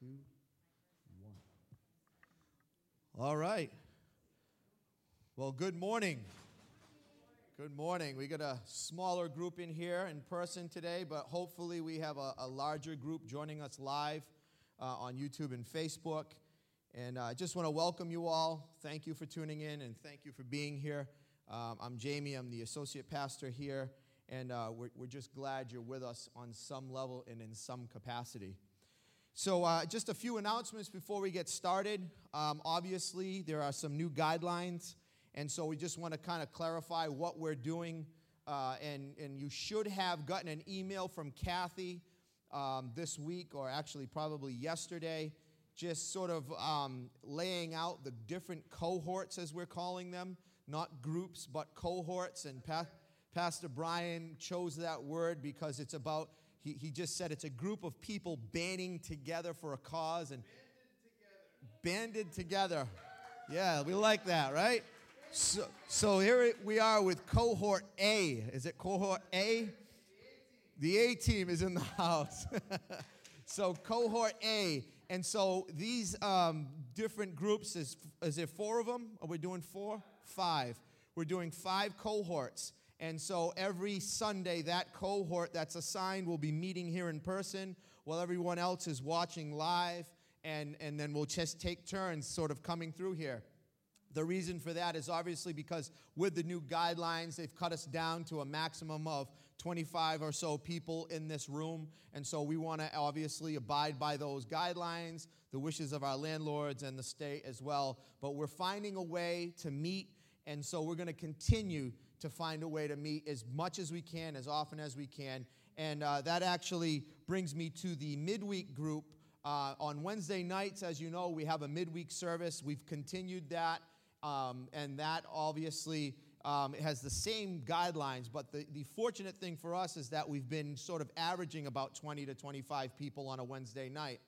two, one. All right. Well, good morning. Good morning. We got a smaller group in here in person today, but hopefully we have a, a larger group joining us live uh, on YouTube and Facebook. And uh, I just want to welcome you all. Thank you for tuning in and thank you for being here. Um, I'm Jamie, I'm the associate pastor here, and uh, we're, we're just glad you're with us on some level and in some capacity. So, uh, just a few announcements before we get started. Um, obviously, there are some new guidelines, and so we just want to kind of clarify what we're doing. Uh, and, and you should have gotten an email from Kathy um, this week, or actually probably yesterday, just sort of um, laying out the different cohorts, as we're calling them, not groups, but cohorts. And pa- Pastor Brian chose that word because it's about he, he just said it's a group of people banding together for a cause and banded together. Yeah, we like that, right? So, so here we are with cohort A. Is it cohort A? The A team is in the house. so cohort A. And so these um, different groups, is, is there four of them? Are we doing four? Five. We're doing five cohorts. And so every Sunday, that cohort that's assigned will be meeting here in person while everyone else is watching live. And, and then we'll just take turns sort of coming through here. The reason for that is obviously because with the new guidelines, they've cut us down to a maximum of 25 or so people in this room. And so we want to obviously abide by those guidelines, the wishes of our landlords and the state as well. But we're finding a way to meet. And so we're going to continue to find a way to meet as much as we can, as often as we can. And uh, that actually brings me to the midweek group. Uh, on Wednesday nights, as you know, we have a midweek service. We've continued that, um, and that obviously um, has the same guidelines. But the, the fortunate thing for us is that we've been sort of averaging about 20 to 25 people on a Wednesday night.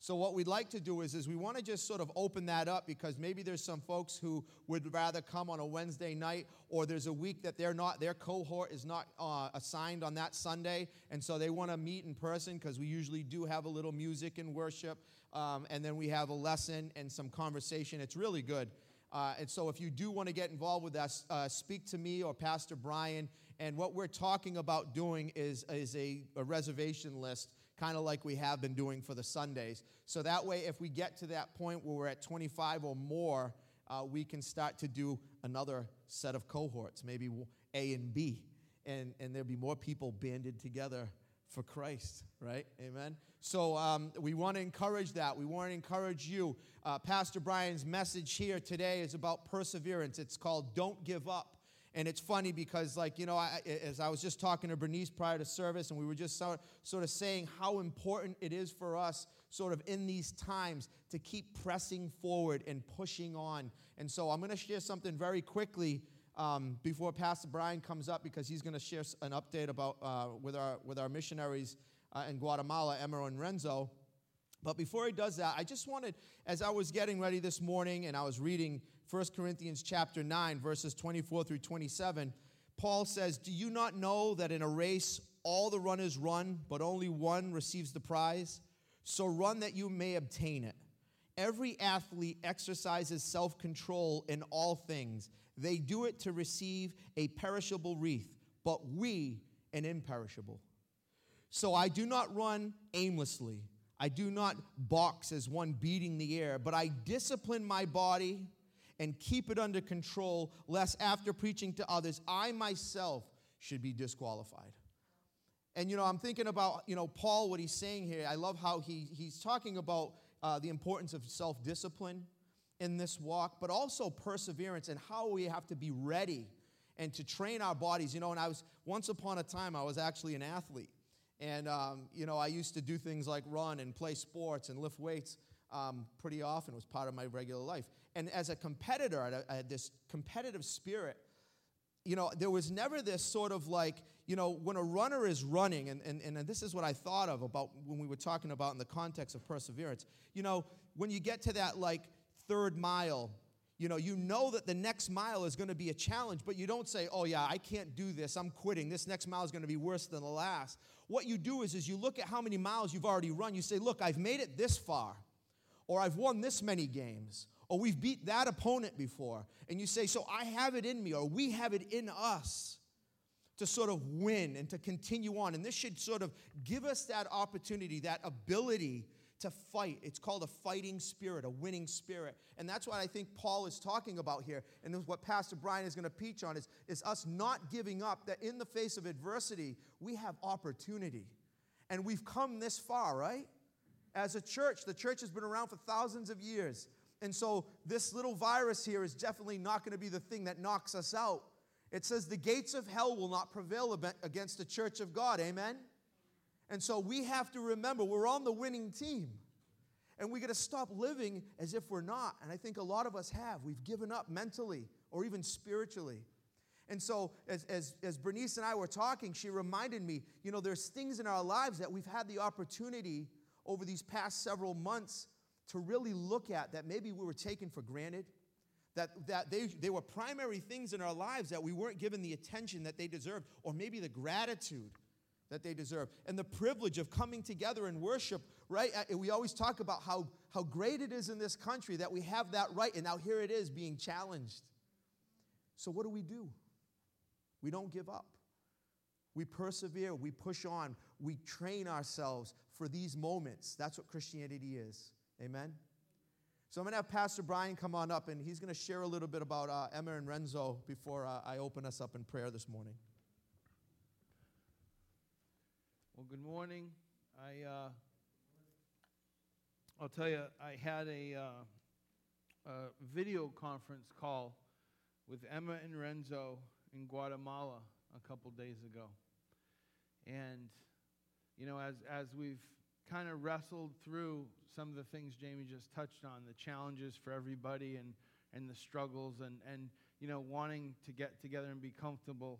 So what we'd like to do is, is we want to just sort of open that up because maybe there's some folks who would rather come on a Wednesday night, or there's a week that they're not, their cohort is not uh, assigned on that Sunday, and so they want to meet in person because we usually do have a little music and worship, um, and then we have a lesson and some conversation. It's really good. Uh, and so, if you do want to get involved with us, uh, speak to me or Pastor Brian. And what we're talking about doing is, is a, a reservation list kind of like we have been doing for the Sundays. So that way, if we get to that point where we're at 25 or more, uh, we can start to do another set of cohorts, maybe A and B, and, and there'll be more people banded together for Christ, right? Amen. So um, we want to encourage that. We want to encourage you. Uh, Pastor Brian's message here today is about perseverance. It's called Don't Give Up. And it's funny because, like, you know, I, as I was just talking to Bernice prior to service, and we were just sort of saying how important it is for us, sort of in these times, to keep pressing forward and pushing on. And so I'm going to share something very quickly um, before Pastor Brian comes up because he's going to share an update about uh, with, our, with our missionaries uh, in Guatemala, Emma and Renzo. But before he does that, I just wanted, as I was getting ready this morning and I was reading 1 Corinthians chapter 9, verses 24 through 27, Paul says, Do you not know that in a race all the runners run, but only one receives the prize? So run that you may obtain it. Every athlete exercises self control in all things. They do it to receive a perishable wreath, but we an imperishable. So I do not run aimlessly. I do not box as one beating the air, but I discipline my body and keep it under control, lest after preaching to others, I myself should be disqualified. And you know, I'm thinking about you know Paul, what he's saying here. I love how he he's talking about uh, the importance of self-discipline in this walk, but also perseverance and how we have to be ready and to train our bodies. You know, and I was once upon a time I was actually an athlete, and um, you know I used to do things like run and play sports and lift weights um, pretty often. It was part of my regular life. And as a competitor, I had this competitive spirit. You know, there was never this sort of like, you know, when a runner is running, and, and, and this is what I thought of about when we were talking about in the context of perseverance. You know, when you get to that like third mile, you know, you know that the next mile is going to be a challenge, but you don't say, oh, yeah, I can't do this. I'm quitting. This next mile is going to be worse than the last. What you do is, is you look at how many miles you've already run. You say, look, I've made it this far. or I've won this many games, or we've beat that opponent before. And you say, So I have it in me, or we have it in us to sort of win and to continue on. And this should sort of give us that opportunity, that ability to fight. It's called a fighting spirit, a winning spirit. And that's what I think Paul is talking about here. And what Pastor Brian is going to preach on is, is us not giving up, that in the face of adversity, we have opportunity. And we've come this far, right? As a church, the church has been around for thousands of years. And so this little virus here is definitely not going to be the thing that knocks us out. It says the gates of hell will not prevail against the church of God. Amen? And so we have to remember we're on the winning team. And we got to stop living as if we're not. And I think a lot of us have. We've given up mentally or even spiritually. And so, as, as, as Bernice and I were talking, she reminded me you know, there's things in our lives that we've had the opportunity over these past several months to really look at that maybe we were taken for granted. That, that they, they were primary things in our lives that we weren't given the attention that they deserved, or maybe the gratitude that they deserve. And the privilege of coming together and worship, right? Uh, we always talk about how, how great it is in this country that we have that right, and now here it is being challenged. So, what do we do? We don't give up. We persevere, we push on, we train ourselves for these moments. That's what Christianity is. Amen? So I'm going to have Pastor Brian come on up, and he's going to share a little bit about uh, Emma and Renzo before uh, I open us up in prayer this morning. Well, good morning. I, uh, I'll tell you, I had a, uh, a, video conference call with Emma and Renzo in Guatemala a couple days ago. And, you know, as, as we've kind of wrestled through some of the things Jamie just touched on, the challenges for everybody and, and the struggles and, and, you know, wanting to get together and be comfortable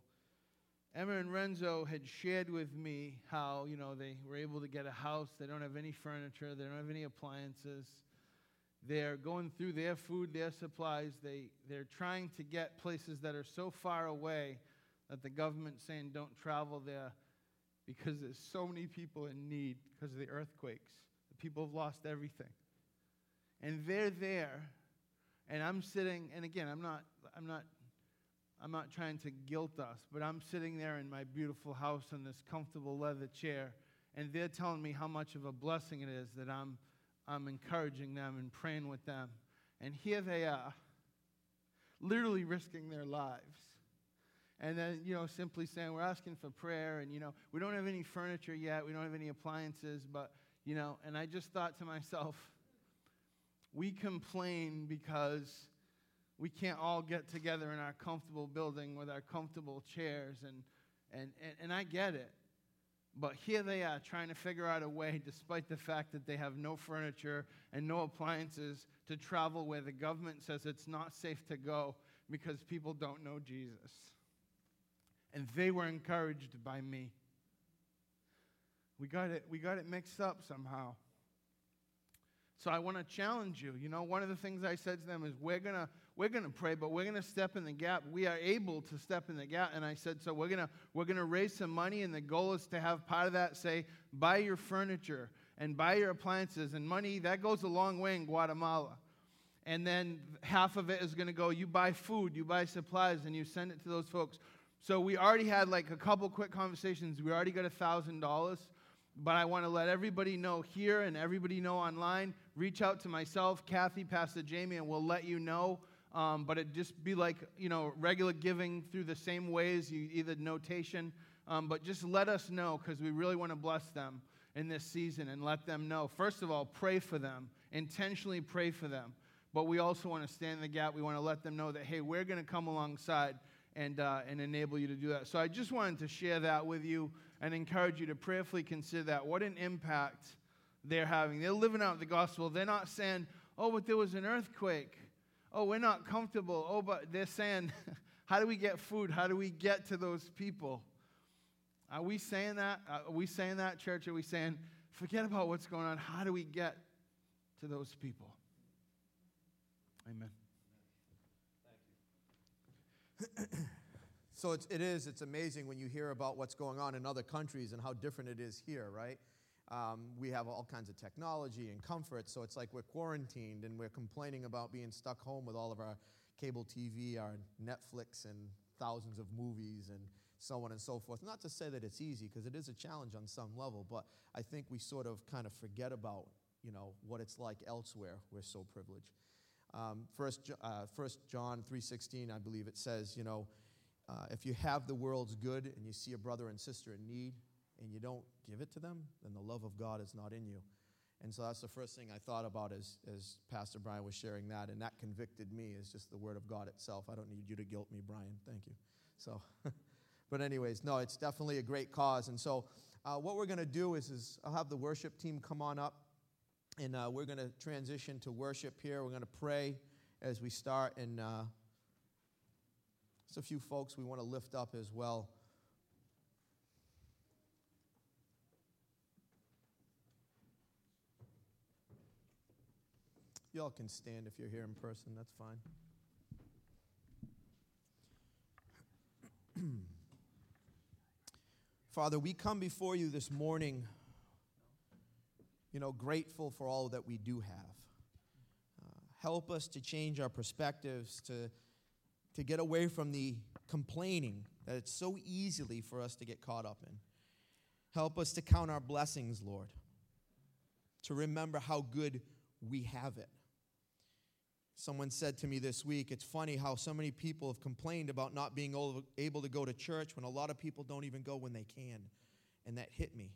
Emma and Renzo had shared with me how, you know, they were able to get a house. They don't have any furniture, they don't have any appliances. They're going through their food, their supplies. They, they're trying to get places that are so far away that the government's saying don't travel there because there's so many people in need because of the earthquakes. The people have lost everything. And they're there, and I'm sitting, and again, I'm not, I'm not I'm not trying to guilt us, but I'm sitting there in my beautiful house in this comfortable leather chair, and they're telling me how much of a blessing it is that I'm, I'm encouraging them and praying with them. And here they are, literally risking their lives. And then, you know, simply saying, we're asking for prayer, and, you know, we don't have any furniture yet, we don't have any appliances, but, you know, and I just thought to myself, we complain because we can't all get together in our comfortable building with our comfortable chairs, and, and, and, and I get it. But here they are trying to figure out a way, despite the fact that they have no furniture and no appliances, to travel where the government says it's not safe to go because people don't know Jesus. And they were encouraged by me. We got it, we got it mixed up somehow. So I want to challenge you. You know, one of the things I said to them is we're going to we're going to pray, but we're going to step in the gap. We are able to step in the gap. And I said, so we're going to we're going to raise some money, and the goal is to have part of that say, buy your furniture and buy your appliances and money. That goes a long way in Guatemala. And then half of it is going to go, you buy food, you buy supplies, and you send it to those folks. So we already had like a couple quick conversations. We already got a thousand dollars. But I want to let everybody know here and everybody know online. Reach out to myself, Kathy, Pastor Jamie, and we'll let you know um, but it just be like, you know, regular giving through the same ways, you either notation, um, but just let us know because we really want to bless them in this season and let them know. First of all, pray for them, intentionally pray for them. But we also want to stand in the gap. We want to let them know that, hey, we're going to come alongside and, uh, and enable you to do that. So I just wanted to share that with you and encourage you to prayerfully consider that. What an impact they're having. They're living out the gospel. They're not saying, oh, but there was an earthquake oh, we're not comfortable. Oh, but they're saying, how do we get food? How do we get to those people? Are we saying that? Are we saying that, church? Are we saying, forget about what's going on? How do we get to those people? Amen. Thank you. so it's, it is, it's amazing when you hear about what's going on in other countries and how different it is here, right? Um, we have all kinds of technology and comfort, so it's like we're quarantined and we're complaining about being stuck home with all of our cable TV, our Netflix, and thousands of movies and so on and so forth. Not to say that it's easy, because it is a challenge on some level, but I think we sort of kind of forget about, you know, what it's like elsewhere. We're so privileged. Um, first, uh, first John 3.16, I believe it says, you know, uh, if you have the world's good and you see a brother and sister in need and you don't give it to them, then the love of God is not in you. And so that's the first thing I thought about as, as Pastor Brian was sharing that, and that convicted me is just the Word of God itself. I don't need you to guilt me, Brian. Thank you. So, but anyways, no, it's definitely a great cause. And so, uh, what we're going to do is, is I'll have the worship team come on up, and uh, we're going to transition to worship here. We're going to pray as we start, and uh, there's a few folks we want to lift up as well. Y'all can stand if you're here in person, that's fine. Father, we come before you this morning, you know, grateful for all that we do have. Uh, help us to change our perspectives, to, to get away from the complaining that it's so easily for us to get caught up in. Help us to count our blessings, Lord, to remember how good we have it. Someone said to me this week, it's funny how so many people have complained about not being able to go to church when a lot of people don't even go when they can. And that hit me.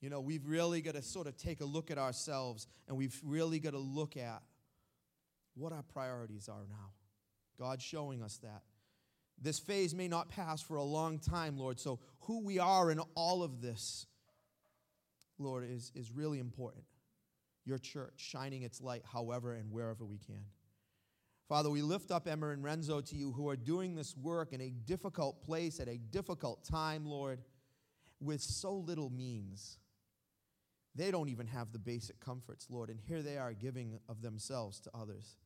You know, we've really got to sort of take a look at ourselves and we've really got to look at what our priorities are now. God's showing us that. This phase may not pass for a long time, Lord. So, who we are in all of this, Lord, is, is really important your church, shining its light however and wherever we can. Father, we lift up Emma and Renzo to you who are doing this work in a difficult place at a difficult time, Lord, with so little means. They don't even have the basic comforts, Lord, and here they are giving of themselves to others.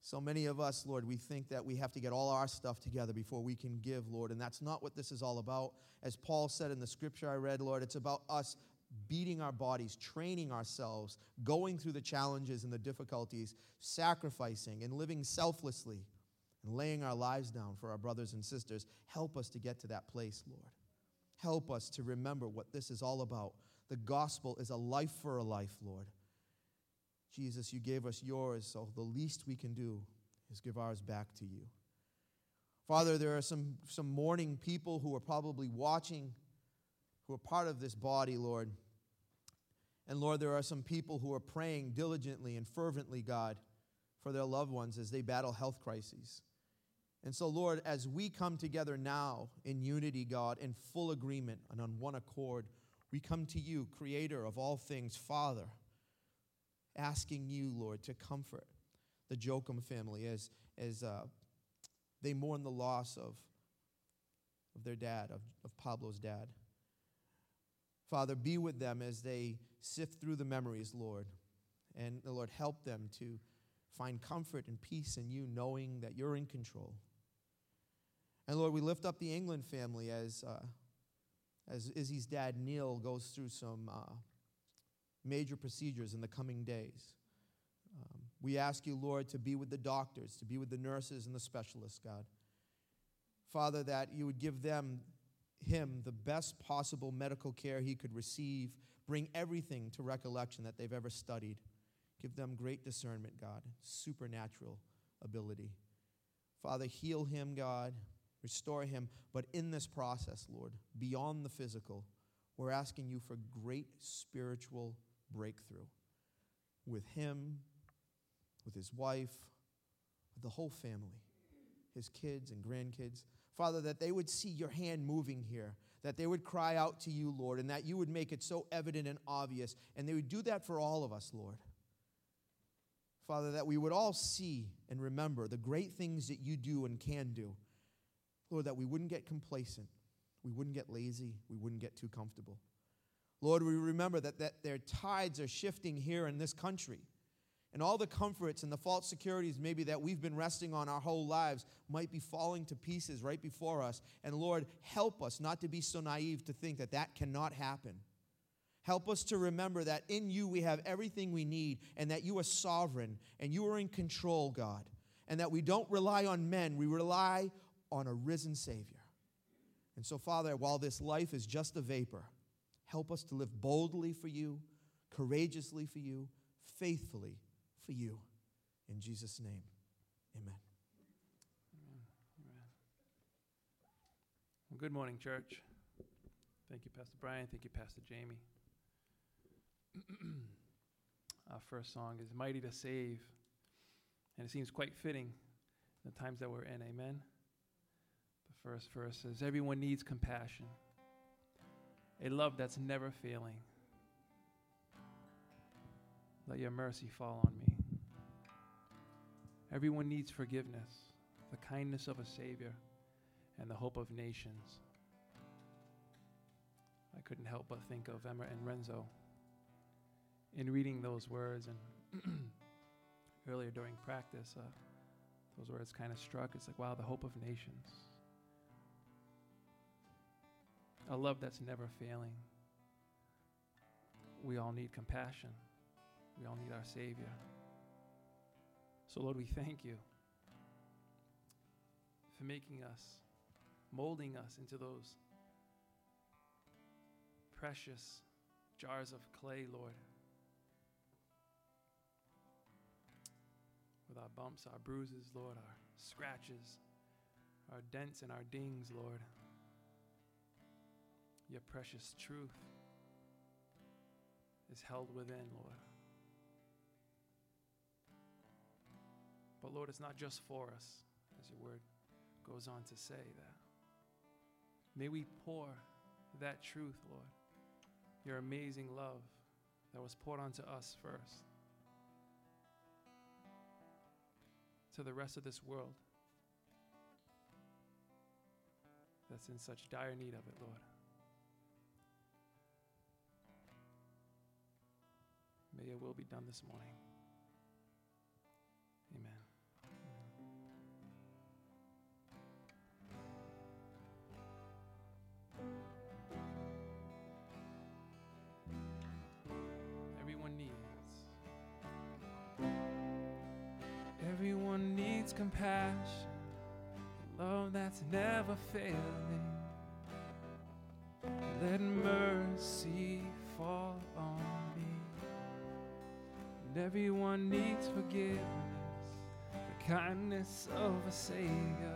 So many of us, Lord, we think that we have to get all our stuff together before we can give, Lord, and that's not what this is all about. As Paul said in the scripture I read, Lord, it's about us beating our bodies, training ourselves, going through the challenges and the difficulties, sacrificing and living selflessly and laying our lives down for our brothers and sisters. Help us to get to that place, Lord. Help us to remember what this is all about. The gospel is a life for a life, Lord. Jesus, you gave us yours, so the least we can do is give ours back to you. Father, there are some, some mourning people who are probably watching who are part of this body, Lord. And Lord, there are some people who are praying diligently and fervently, God, for their loved ones as they battle health crises. And so, Lord, as we come together now in unity, God, in full agreement and on one accord, we come to you, creator of all things, Father, asking you, Lord, to comfort the Jokum family as, as uh, they mourn the loss of, of their dad, of, of Pablo's dad. Father, be with them as they sift through the memories, Lord. And the Lord, help them to find comfort and peace in you, knowing that you're in control. And Lord, we lift up the England family as, uh, as Izzy's dad, Neil, goes through some uh, major procedures in the coming days. Um, we ask you, Lord, to be with the doctors, to be with the nurses and the specialists, God. Father, that you would give them him the best possible medical care he could receive. Bring everything to recollection that they've ever studied. Give them great discernment, God, supernatural ability. Father, heal him, God, restore him. But in this process, Lord, beyond the physical, we're asking you for great spiritual breakthrough with him, with his wife, with the whole family, his kids and grandkids. Father, that they would see your hand moving here, that they would cry out to you, Lord, and that you would make it so evident and obvious. And they would do that for all of us, Lord. Father, that we would all see and remember the great things that you do and can do. Lord, that we wouldn't get complacent, we wouldn't get lazy, we wouldn't get too comfortable. Lord, we remember that, that their tides are shifting here in this country and all the comforts and the false securities maybe that we've been resting on our whole lives might be falling to pieces right before us. And Lord, help us not to be so naive to think that that cannot happen. Help us to remember that in you we have everything we need and that you are sovereign and you are in control, God. And that we don't rely on men, we rely on a risen Savior. And so, Father, while this life is just a vapor, help us to live boldly for you, courageously for you, faithfully for you. In Jesus' name, amen. Well, good morning, church. Thank you, Pastor Brian. Thank you, Pastor Jamie. Our first song is Mighty to Save, and it seems quite fitting in the times that we're in. Amen. The first verse says, Everyone needs compassion, a love that's never failing. Let your mercy fall on me. Everyone needs forgiveness, the kindness of a Savior, and the hope of nations. I couldn't help but think of Emma and Renzo in reading those words. And earlier during practice, uh, those words kind of struck. It's like, wow, the hope of nations. A love that's never failing. We all need compassion. We all need our Savior. So, Lord, we thank you for making us, molding us into those precious jars of clay, Lord. With our bumps, our bruises, Lord, our scratches, our dents, and our dings, Lord. Your precious truth is held within, Lord. But Lord, it's not just for us, as your word goes on to say that. May we pour that truth, Lord, your amazing love that was poured onto us first, to the rest of this world that's in such dire need of it, Lord. May your will be done this morning. Needs compassion, love that's never failing. Let mercy fall on me. And everyone needs forgiveness, the kindness of a Savior,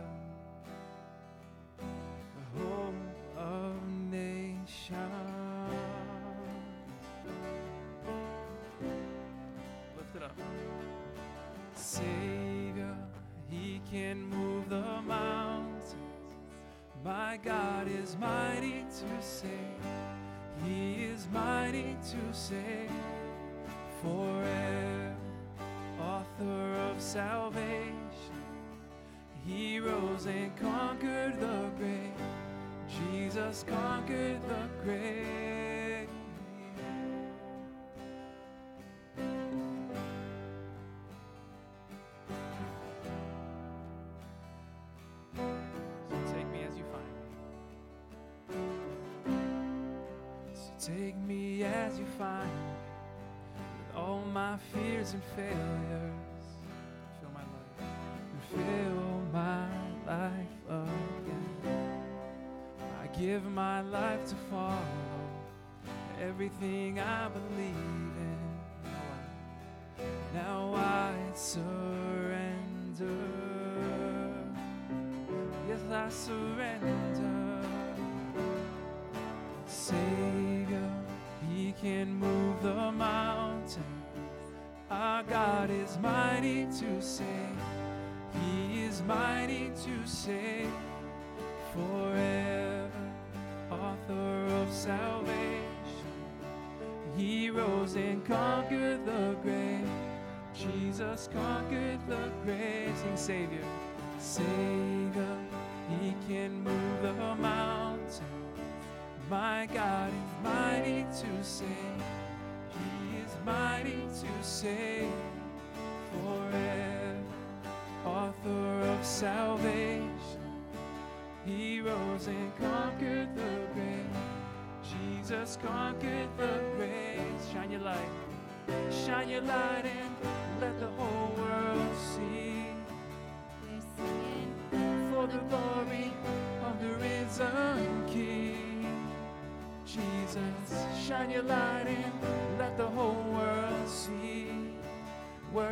fears and failures. Fill my life. And fill my life again. I give my life to follow everything I believe to save. He is mighty to save forever. Author of salvation. He rose and conquered the grave. Jesus conquered the grave. Sing Savior. Savior, He can move the mountain. My God is mighty to save. He is mighty to save forever. Author of salvation. He rose and conquered the grave. Jesus conquered the grave. Shine your light, shine your light and let the whole world see. We're singing For the glory of the risen King. Jesus, shine your light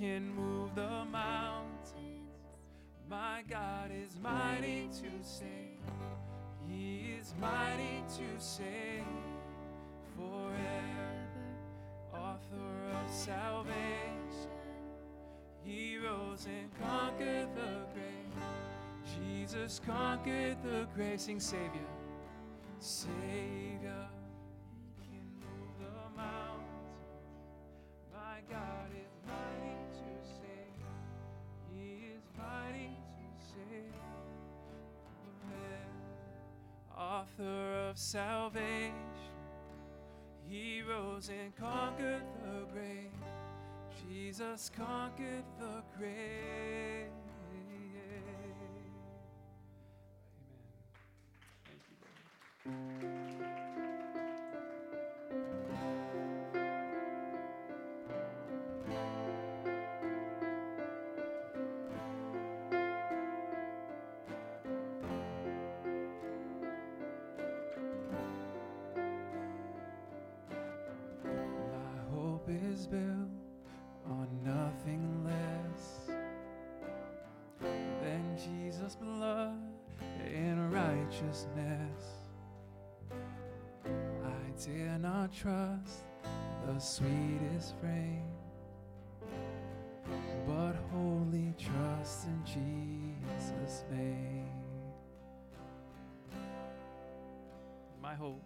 can move the mountains. My God is mighty to save. He is mighty to save forever author of salvation. He rose and conquered the grave. Jesus conquered the grave. Sing Savior. Savior. He can move the mountains. My God is mighty Author of salvation. He rose and conquered the grave. Jesus conquered the grave. Amen. Thank you, Lord. Not trust the sweetest frame, but wholly trust in Jesus' name. My hope.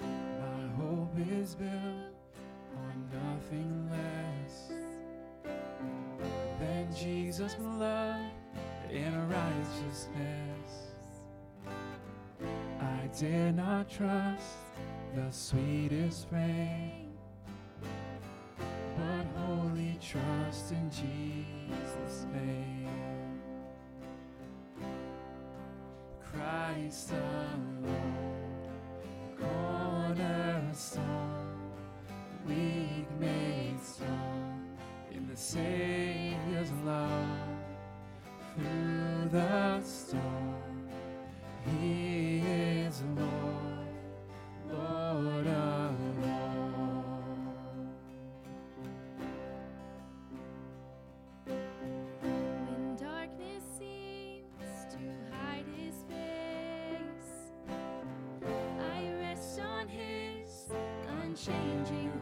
My hope is built on nothing less than Jesus' blood and righteousness. I dare not trust the sweetest frame, but wholly trust in Jesus' name. Christ alone cornerstone, weak made strong in the Savior's unchanging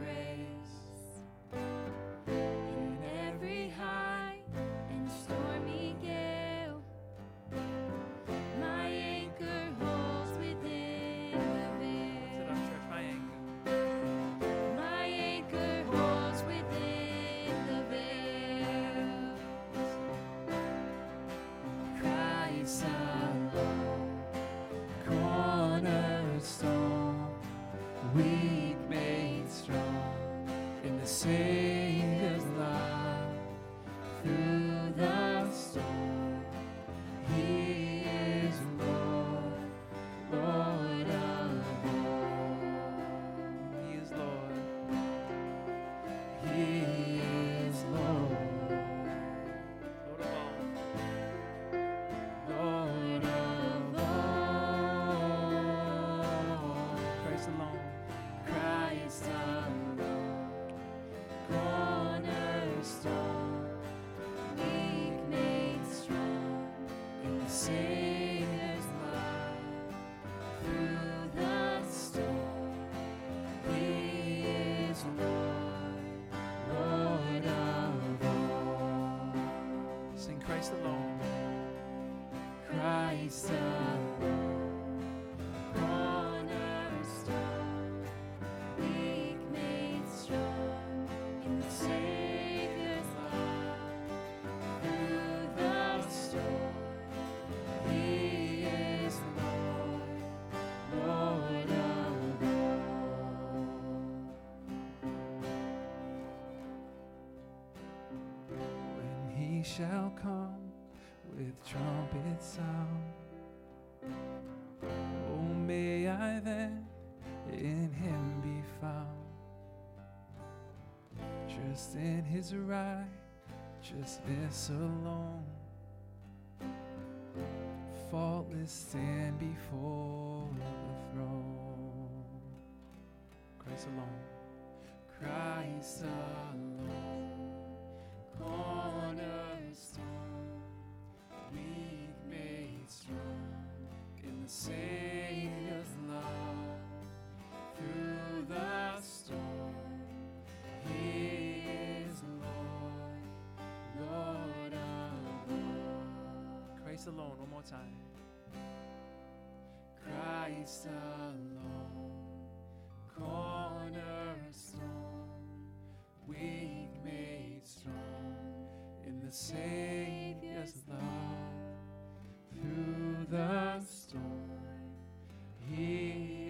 shall come with trumpet sound. Oh, may I then in him be found, just in his righteousness alone, faultless stand before the throne. Christ alone. Christ alone, Savior's love. Through the storm, He is Lord, Lord of. Christ alone, one more time. Christ alone, cornerstone, weak made strong in the Savior's love. The storm, He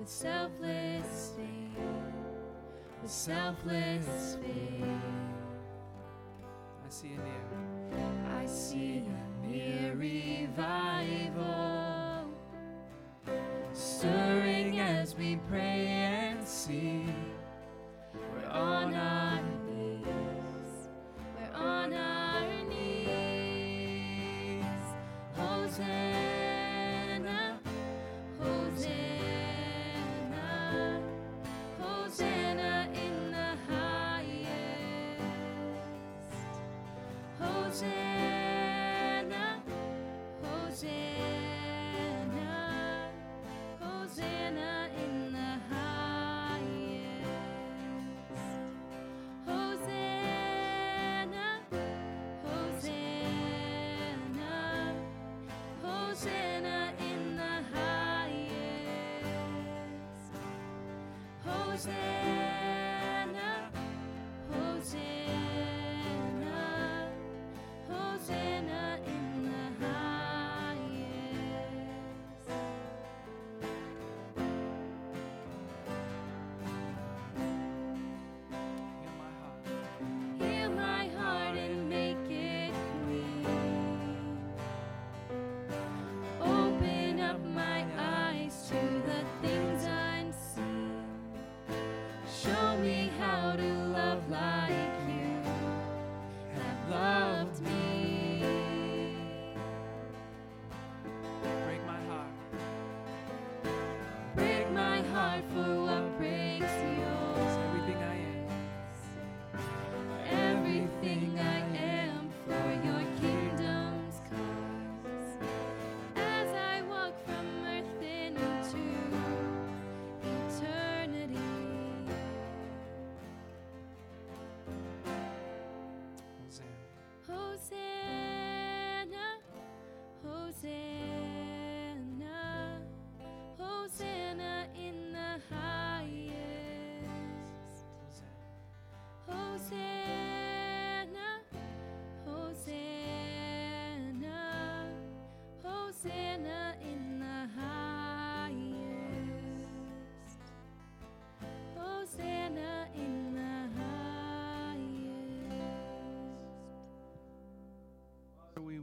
with selfless faith, with selfless faith.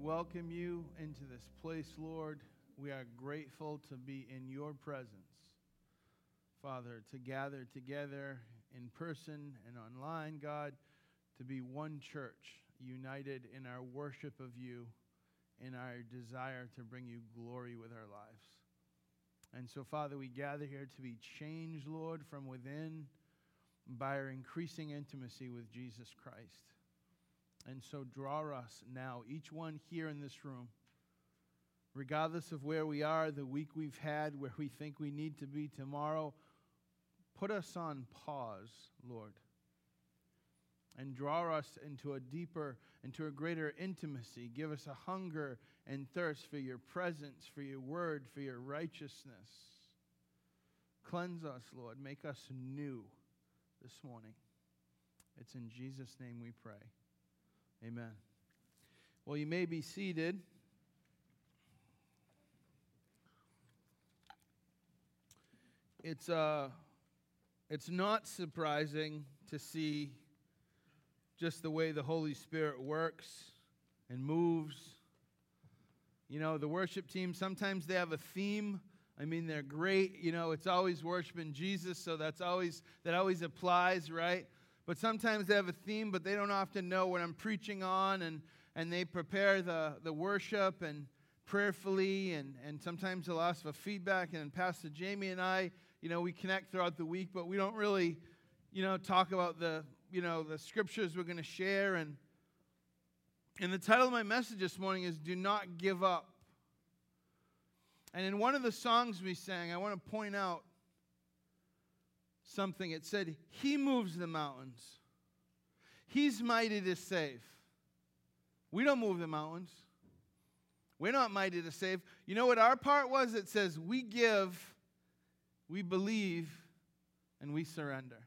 Welcome you into this place, Lord. We are grateful to be in your presence. Father, to gather together in person and online, God, to be one church, united in our worship of you, in our desire to bring you glory with our lives. And so, Father, we gather here to be changed, Lord, from within by our increasing intimacy with Jesus Christ. And so, draw us now, each one here in this room, regardless of where we are, the week we've had, where we think we need to be tomorrow, put us on pause, Lord, and draw us into a deeper, into a greater intimacy. Give us a hunger and thirst for your presence, for your word, for your righteousness. Cleanse us, Lord. Make us new this morning. It's in Jesus' name we pray. Amen. Well, you may be seated. It's, uh, it's not surprising to see just the way the Holy Spirit works and moves. You know, the worship team, sometimes they have a theme. I mean, they're great. You know, it's always worshiping Jesus, so that's always that always applies, right? But sometimes they have a theme, but they don't often know what I'm preaching on, and and they prepare the the worship and prayerfully, and and sometimes they'll ask for feedback. And Pastor Jamie and I, you know, we connect throughout the week, but we don't really, you know, talk about the you know the scriptures we're going to share and and the title of my message this morning is do not give up and in one of the songs we sang i want to point out something it said he moves the mountains he's mighty to save we don't move the mountains we're not mighty to save you know what our part was it says we give we believe and we surrender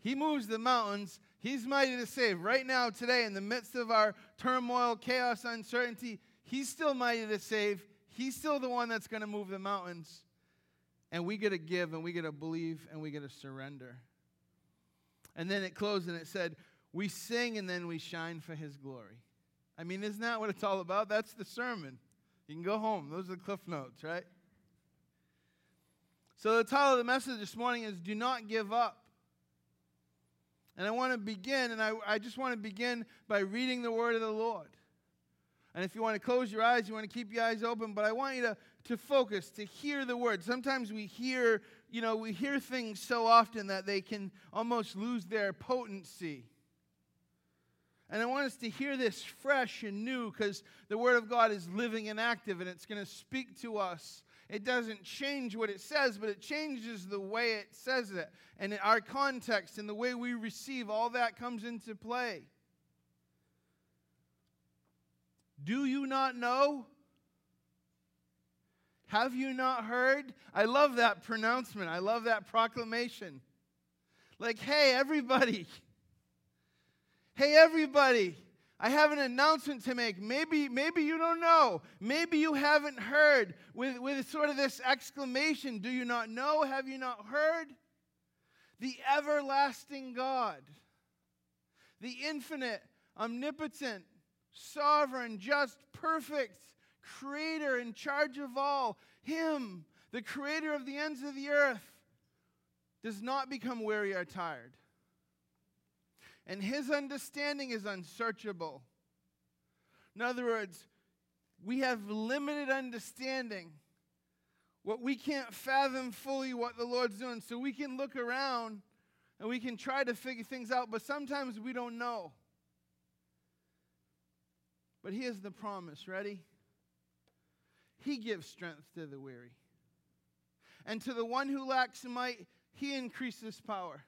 he moves the mountains. He's mighty to save. Right now, today, in the midst of our turmoil, chaos, uncertainty, He's still mighty to save. He's still the one that's going to move the mountains. And we get to give and we get to believe and we get to surrender. And then it closed and it said, We sing and then we shine for His glory. I mean, isn't that what it's all about? That's the sermon. You can go home. Those are the cliff notes, right? So, the title of the message this morning is Do Not Give Up. And I want to begin, and I, I just want to begin by reading the word of the Lord. And if you want to close your eyes, you want to keep your eyes open, but I want you to, to focus, to hear the word. Sometimes we hear, you know, we hear things so often that they can almost lose their potency. And I want us to hear this fresh and new because the Word of God is living and active and it's going to speak to us it doesn't change what it says, but it changes the way it says it. And our context and the way we receive, all that comes into play. Do you not know? Have you not heard? I love that pronouncement. I love that proclamation. Like, hey, everybody. Hey, everybody. I have an announcement to make. Maybe, maybe you don't know. Maybe you haven't heard with, with sort of this exclamation Do you not know? Have you not heard? The everlasting God, the infinite, omnipotent, sovereign, just, perfect, creator in charge of all, Him, the creator of the ends of the earth, does not become weary or tired and his understanding is unsearchable. In other words, we have limited understanding. What we can't fathom fully what the Lord's doing. So we can look around and we can try to figure things out, but sometimes we don't know. But here's the promise ready? He gives strength to the weary. And to the one who lacks might, he increases power.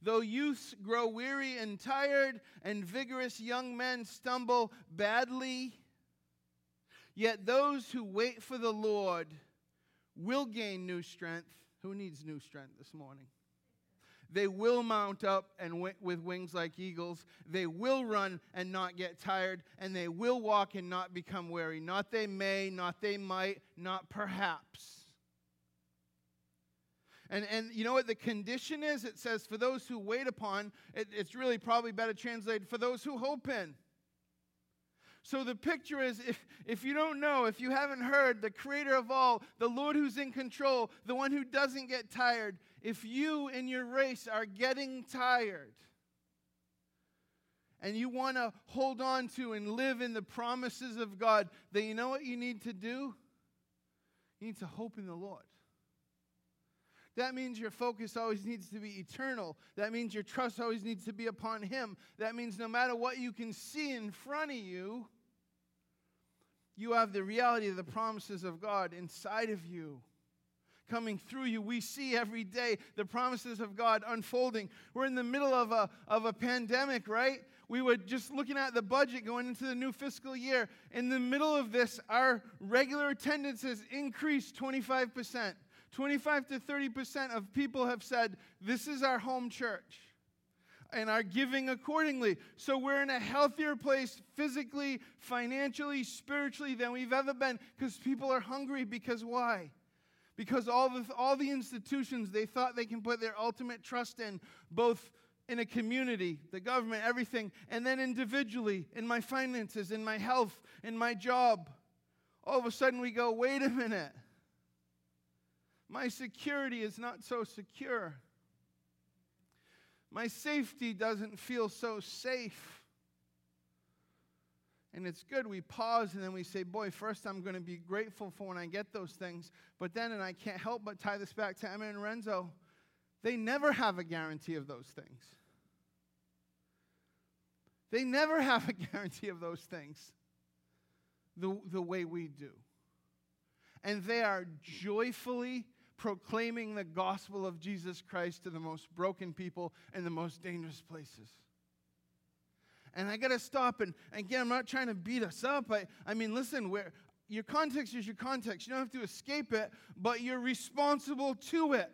Though youths grow weary and tired, and vigorous young men stumble badly, yet those who wait for the Lord will gain new strength. Who needs new strength this morning? They will mount up and w- with wings like eagles. They will run and not get tired, and they will walk and not become weary. Not they may, not they might, not perhaps. And, and you know what the condition is? It says, for those who wait upon, it, it's really probably better translated, for those who hope in. So the picture is if, if you don't know, if you haven't heard, the creator of all, the Lord who's in control, the one who doesn't get tired, if you in your race are getting tired and you want to hold on to and live in the promises of God, then you know what you need to do? You need to hope in the Lord. That means your focus always needs to be eternal. That means your trust always needs to be upon Him. That means no matter what you can see in front of you, you have the reality of the promises of God inside of you. Coming through you. We see every day the promises of God unfolding. We're in the middle of a, of a pandemic, right? We were just looking at the budget going into the new fiscal year. In the middle of this, our regular attendance has increased 25%. 25 to 30% of people have said, This is our home church, and are giving accordingly. So we're in a healthier place physically, financially, spiritually than we've ever been because people are hungry. Because why? Because all the, all the institutions they thought they can put their ultimate trust in, both in a community, the government, everything, and then individually, in my finances, in my health, in my job. All of a sudden we go, wait a minute. My security is not so secure. My safety doesn't feel so safe. And it's good we pause and then we say, Boy, first I'm going to be grateful for when I get those things. But then, and I can't help but tie this back to Emma and Renzo, they never have a guarantee of those things. They never have a guarantee of those things the, the way we do. And they are joyfully proclaiming the gospel of Jesus Christ to the most broken people in the most dangerous places. And I got to stop and again, I'm not trying to beat us up. I, I mean, listen, where your context is your context. You don't have to escape it, but you're responsible to it.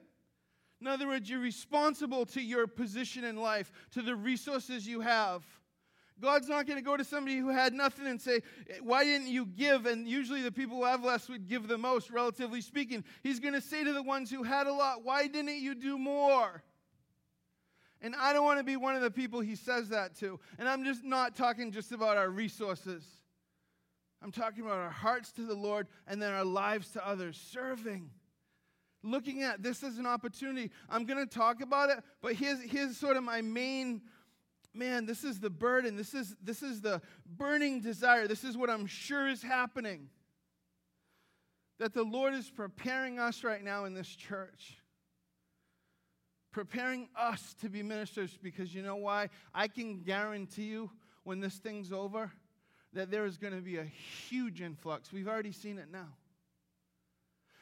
In other words, you're responsible to your position in life, to the resources you have. God's not going to go to somebody who had nothing and say, Why didn't you give? And usually the people who have less would give the most, relatively speaking. He's going to say to the ones who had a lot, Why didn't you do more? And I don't want to be one of the people he says that to. And I'm just not talking just about our resources. I'm talking about our hearts to the Lord and then our lives to others, serving. Looking at this as an opportunity. I'm going to talk about it, but here's, here's sort of my main man, this is the burden. This is, this is the burning desire. This is what I'm sure is happening. That the Lord is preparing us right now in this church. Preparing us to be ministers because you know why? I can guarantee you when this thing's over that there is going to be a huge influx. We've already seen it now.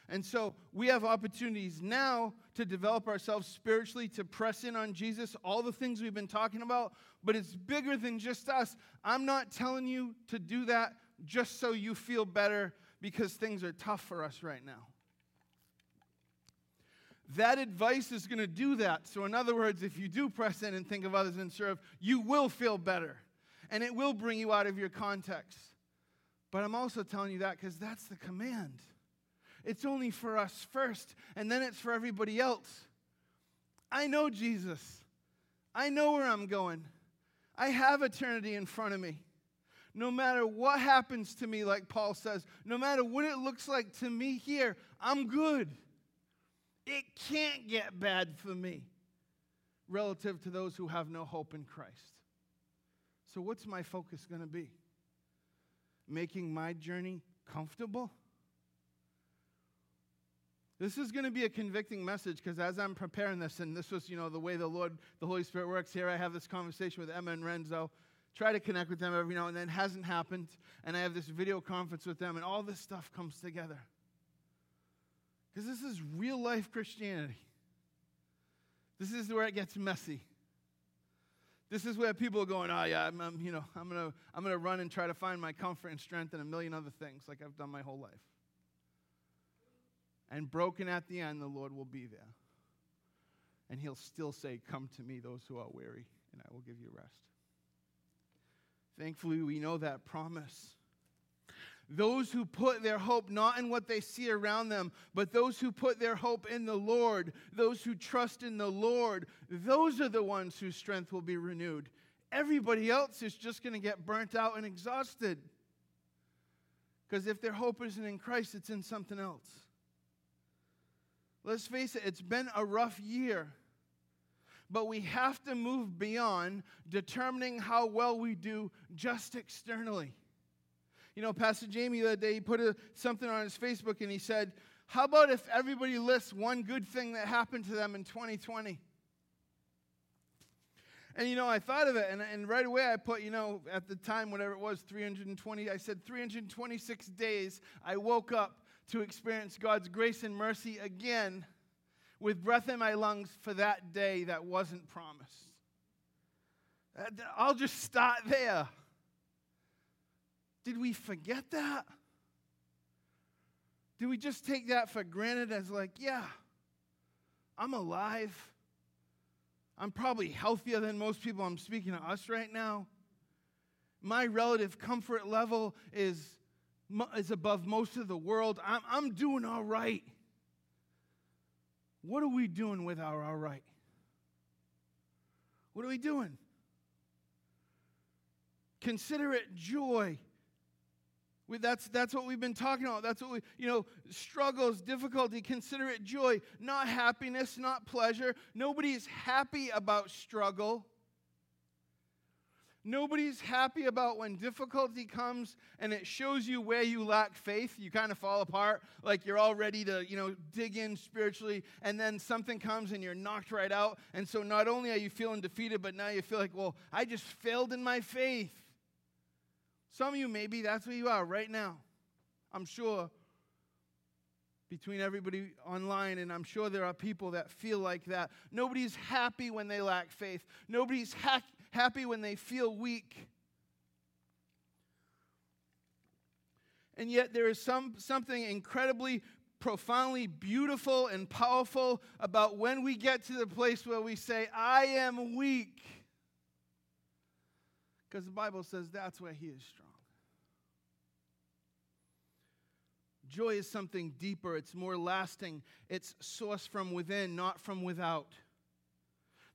And so we have opportunities now to develop ourselves spiritually, to press in on Jesus, all the things we've been talking about, but it's bigger than just us. I'm not telling you to do that just so you feel better because things are tough for us right now. That advice is going to do that. So, in other words, if you do press in and think of others and serve, you will feel better. And it will bring you out of your context. But I'm also telling you that because that's the command. It's only for us first, and then it's for everybody else. I know Jesus. I know where I'm going. I have eternity in front of me. No matter what happens to me, like Paul says, no matter what it looks like to me here, I'm good. It can't get bad for me relative to those who have no hope in Christ. So, what's my focus going to be? Making my journey comfortable? This is going to be a convicting message because as I'm preparing this, and this was, you know, the way the Lord, the Holy Spirit works here, I have this conversation with Emma and Renzo. Try to connect with them every now and then. Hasn't happened. And I have this video conference with them, and all this stuff comes together. Because this is real life Christianity. This is where it gets messy. This is where people are going, oh yeah, I'm, I'm you know, I'm gonna, I'm gonna run and try to find my comfort and strength in a million other things, like I've done my whole life and broken at the end, the Lord will be there. And he'll still say, Come to me, those who are weary, and I will give you rest. Thankfully, we know that promise. Those who put their hope not in what they see around them, but those who put their hope in the Lord, those who trust in the Lord, those are the ones whose strength will be renewed. Everybody else is just going to get burnt out and exhausted. Because if their hope isn't in Christ, it's in something else. Let's face it, it's been a rough year. But we have to move beyond determining how well we do just externally. You know, Pastor Jamie the other day, he put a, something on his Facebook and he said, How about if everybody lists one good thing that happened to them in 2020? And you know, I thought of it, and, and right away I put, you know, at the time, whatever it was, 320, I said 326 days, I woke up to experience God's grace and mercy again with breath in my lungs for that day that wasn't promised. I'll just start there. Did we forget that? Did we just take that for granted as, like, yeah, I'm alive? I'm probably healthier than most people. I'm speaking to us right now. My relative comfort level is, is above most of the world. I'm, I'm doing all right. What are we doing with our all right? What are we doing? Consider it joy. We, that's, that's what we've been talking about. That's what we, you know, struggles, difficulty, consider it joy, not happiness, not pleasure. Nobody's happy about struggle. Nobody's happy about when difficulty comes and it shows you where you lack faith. You kind of fall apart, like you're all ready to, you know, dig in spiritually, and then something comes and you're knocked right out. And so not only are you feeling defeated, but now you feel like, well, I just failed in my faith. Some of you, maybe that's where you are right now. I'm sure between everybody online, and I'm sure there are people that feel like that. Nobody's happy when they lack faith, nobody's ha- happy when they feel weak. And yet, there is some, something incredibly, profoundly beautiful and powerful about when we get to the place where we say, I am weak. Because the Bible says that's where He is strong. Joy is something deeper, it's more lasting, it's sourced from within, not from without.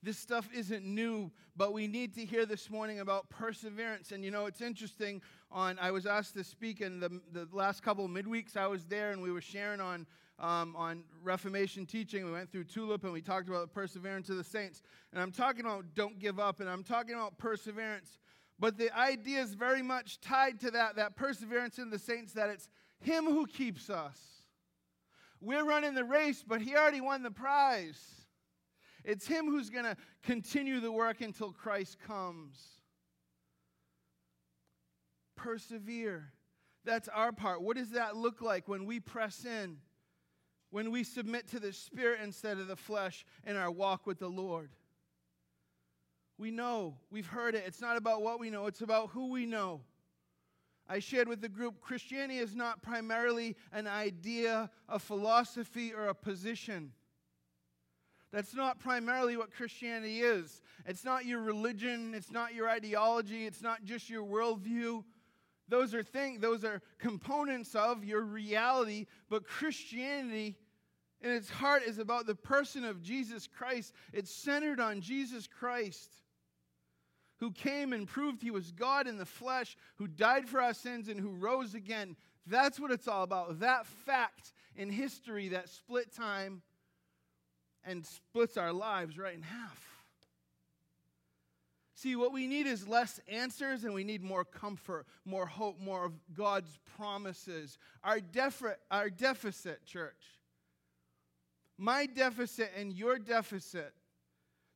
This stuff isn't new, but we need to hear this morning about perseverance. And you know, it's interesting. On I was asked to speak in the, the last couple of midweeks. I was there, and we were sharing on um, on Reformation teaching. We went through Tulip, and we talked about the perseverance of the saints. And I'm talking about don't give up, and I'm talking about perseverance. But the idea is very much tied to that that perseverance in the saints. That it's him who keeps us. We're running the race, but He already won the prize. It's Him who's going to continue the work until Christ comes. Persevere. That's our part. What does that look like when we press in? When we submit to the Spirit instead of the flesh in our walk with the Lord? We know, we've heard it. It's not about what we know, it's about who we know. I shared with the group Christianity is not primarily an idea, a philosophy, or a position. That's not primarily what Christianity is. It's not your religion, it's not your ideology, it's not just your worldview. Those are things, those are components of your reality, but Christianity in its heart is about the person of Jesus Christ. It's centered on Jesus Christ who came and proved he was God in the flesh, who died for our sins, and who rose again. That's what it's all about. That fact in history that split time and splits our lives right in half. See, what we need is less answers and we need more comfort, more hope, more of God's promises. Our, defi- our deficit, church, my deficit and your deficit,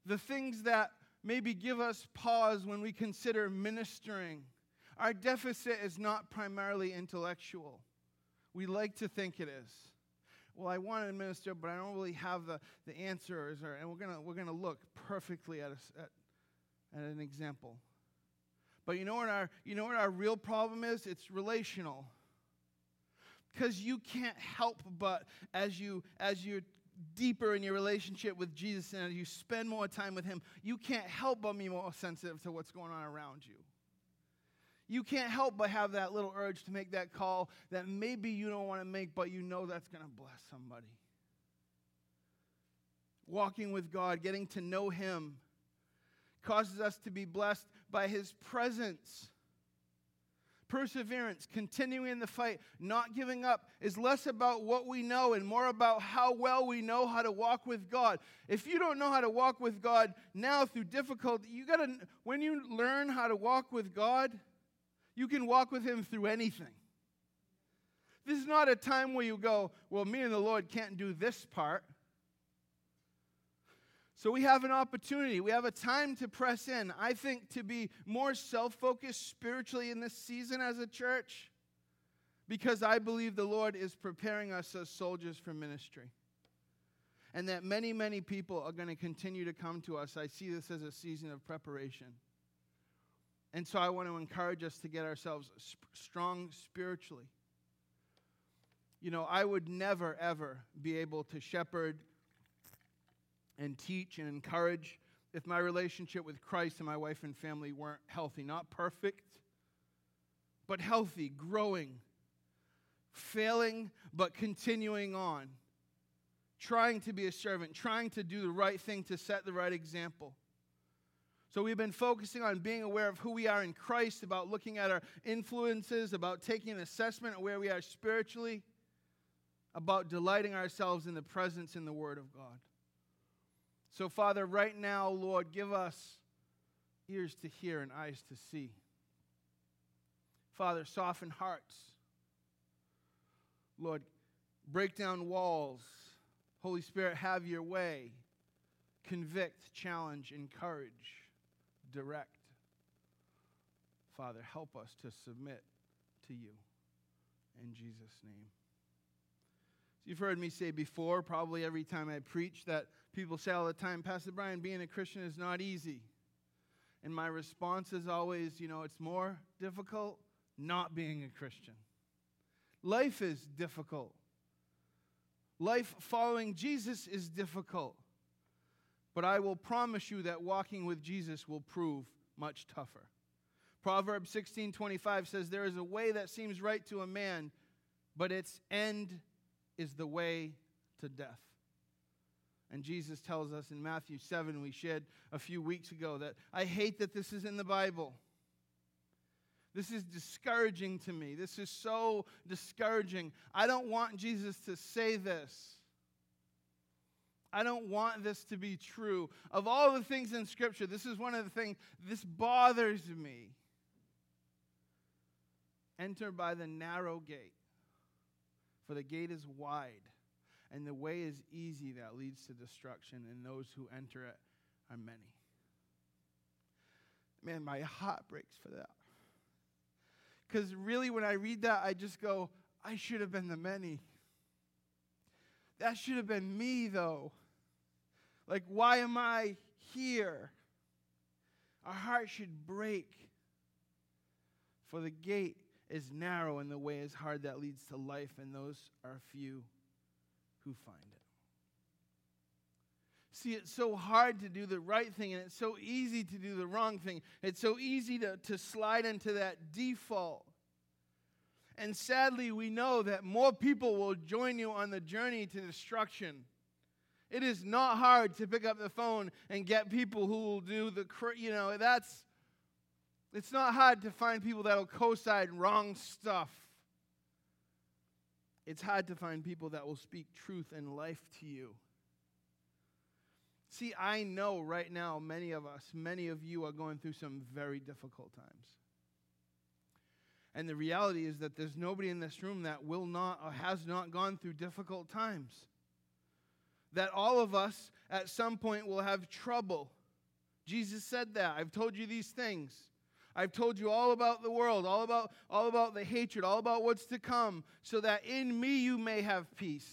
the things that maybe give us pause when we consider ministering. Our deficit is not primarily intellectual. We like to think it is. Well, I want to minister, but I don't really have the, the answers. Or, and we're going we're gonna look perfectly at, a, at, at an example. But you know, what our, you know what our real problem is? It's relational because you can't help but as you as you deeper in your relationship with Jesus and as you spend more time with Him, you can't help but be more sensitive to what's going on around you. You can't help but have that little urge to make that call that maybe you don't want to make, but you know that's going to bless somebody. Walking with God, getting to know Him, causes us to be blessed by His presence. Perseverance, continuing in the fight, not giving up is less about what we know and more about how well we know how to walk with God. If you don't know how to walk with God now through difficulty, you got to when you learn how to walk with God, you can walk with him through anything. This is not a time where you go, well, me and the Lord can't do this part. So we have an opportunity. We have a time to press in. I think to be more self focused spiritually in this season as a church because I believe the Lord is preparing us as soldiers for ministry. And that many, many people are going to continue to come to us. I see this as a season of preparation. And so I want to encourage us to get ourselves sp- strong spiritually. You know, I would never, ever be able to shepherd and teach and encourage if my relationship with Christ and my wife and family weren't healthy. Not perfect, but healthy, growing, failing, but continuing on, trying to be a servant, trying to do the right thing to set the right example. So we've been focusing on being aware of who we are in Christ, about looking at our influences, about taking an assessment of where we are spiritually, about delighting ourselves in the presence in the Word of God. So, Father, right now, Lord, give us ears to hear and eyes to see. Father, soften hearts. Lord, break down walls. Holy Spirit, have your way. Convict, challenge, encourage, direct. Father, help us to submit to you. In Jesus' name. You've heard me say before, probably every time I preach, that People say all the time, Pastor Brian, being a Christian is not easy. And my response is always, you know, it's more difficult not being a Christian. Life is difficult. Life following Jesus is difficult. But I will promise you that walking with Jesus will prove much tougher. Proverbs 16:25 says there is a way that seems right to a man, but its end is the way to death. And Jesus tells us in Matthew 7, we shared a few weeks ago, that I hate that this is in the Bible. This is discouraging to me. This is so discouraging. I don't want Jesus to say this. I don't want this to be true. Of all the things in Scripture, this is one of the things, this bothers me. Enter by the narrow gate, for the gate is wide and the way is easy that leads to destruction, and those who enter it are many. Man, my heart breaks for that. Because really, when I read that, I just go, I should have been the many. That should have been me, though. Like, why am I here? Our heart should break. For the gate is narrow and the way is hard that leads to life, and those are few who find it. See, it's so hard to do the right thing, and it's so easy to do the wrong thing. It's so easy to, to slide into that default. And sadly, we know that more people will join you on the journey to destruction. It is not hard to pick up the phone and get people who will do the, you know, that's, it's not hard to find people that will co sign wrong stuff it's hard to find people that will speak truth and life to you. See, I know right now, many of us, many of you are going through some very difficult times. And the reality is that there's nobody in this room that will not or has not gone through difficult times. That all of us at some point will have trouble. Jesus said that. I've told you these things. I've told you all about the world, all about, all about the hatred, all about what's to come, so that in me you may have peace.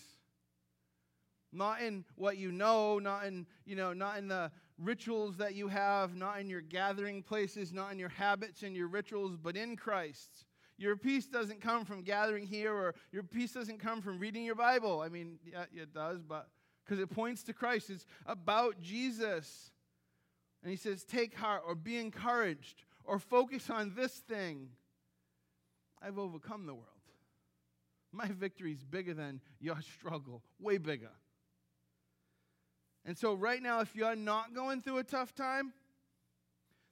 Not in what you know, not in, you know, not in the rituals that you have, not in your gathering places, not in your habits and your rituals, but in Christ. Your peace doesn't come from gathering here, or your peace doesn't come from reading your Bible. I mean, yeah, it does, but because it points to Christ. It's about Jesus. And he says, Take heart or be encouraged or focus on this thing. I've overcome the world. My victory is bigger than your struggle, way bigger. And so, right now, if you're not going through a tough time,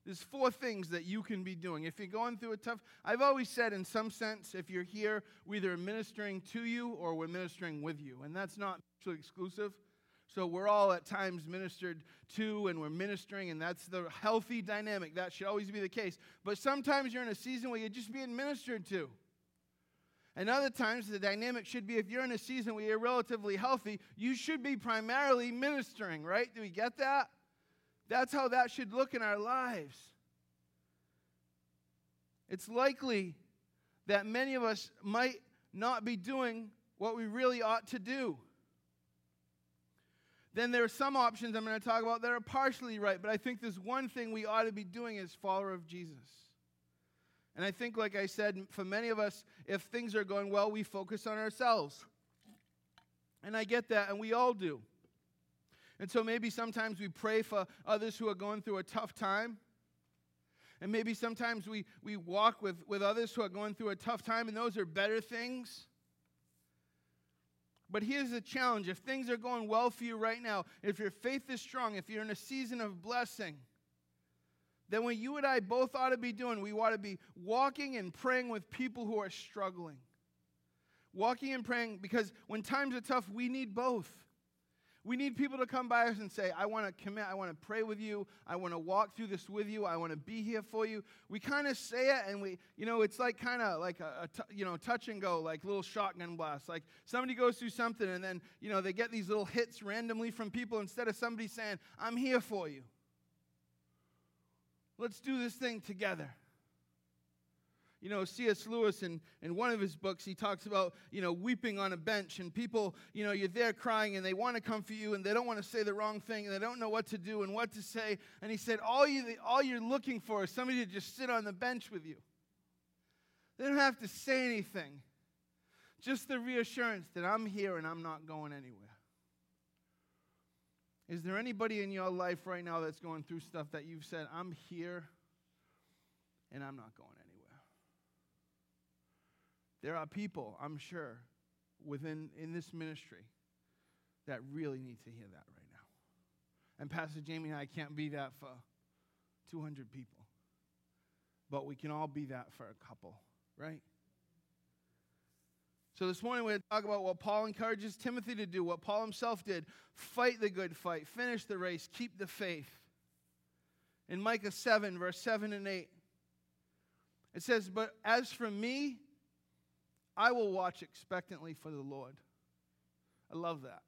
There's four things that you can be doing. If you're going through a tough, I've always said, in some sense, if you're here, we're either ministering to you or we're ministering with you. And that's not mutually exclusive. So we're all at times ministered to and we're ministering, and that's the healthy dynamic. That should always be the case. But sometimes you're in a season where you're just being ministered to. And other times, the dynamic should be if you're in a season where you're relatively healthy, you should be primarily ministering, right? Do we get that? That's how that should look in our lives. It's likely that many of us might not be doing what we really ought to do. Then there are some options I'm going to talk about that are partially right, but I think there's one thing we ought to be doing as follower of Jesus. And I think, like I said, for many of us, if things are going well, we focus on ourselves. And I get that, and we all do. And so maybe sometimes we pray for others who are going through a tough time. And maybe sometimes we, we walk with, with others who are going through a tough time, and those are better things. But here's the challenge if things are going well for you right now, if your faith is strong, if you're in a season of blessing, then what you and I both ought to be doing, we ought to be walking and praying with people who are struggling. Walking and praying because when times are tough, we need both. We need people to come by us and say, I want to commit, I want to pray with you, I want to walk through this with you, I want to be here for you. We kind of say it and we, you know, it's like kind of like a, a t- you know, touch and go, like little shotgun blast. Like somebody goes through something and then, you know, they get these little hits randomly from people instead of somebody saying, I'm here for you. Let's do this thing together. You know, C.S. Lewis, in, in one of his books, he talks about, you know, weeping on a bench, and people, you know, you're there crying, and they want to comfort you, and they don't want to say the wrong thing, and they don't know what to do and what to say. And he said, all, you, all you're looking for is somebody to just sit on the bench with you. They don't have to say anything, just the reassurance that I'm here and I'm not going anywhere. Is there anybody in your life right now that's going through stuff that you've said, I'm here and I'm not going anywhere? There are people, I'm sure, within in this ministry that really need to hear that right now. And Pastor Jamie and I can't be that for 200 people. But we can all be that for a couple, right? So this morning we're going to talk about what Paul encourages Timothy to do, what Paul himself did fight the good fight, finish the race, keep the faith. In Micah 7, verse 7 and 8, it says, But as for me, I will watch expectantly for the Lord. I love that.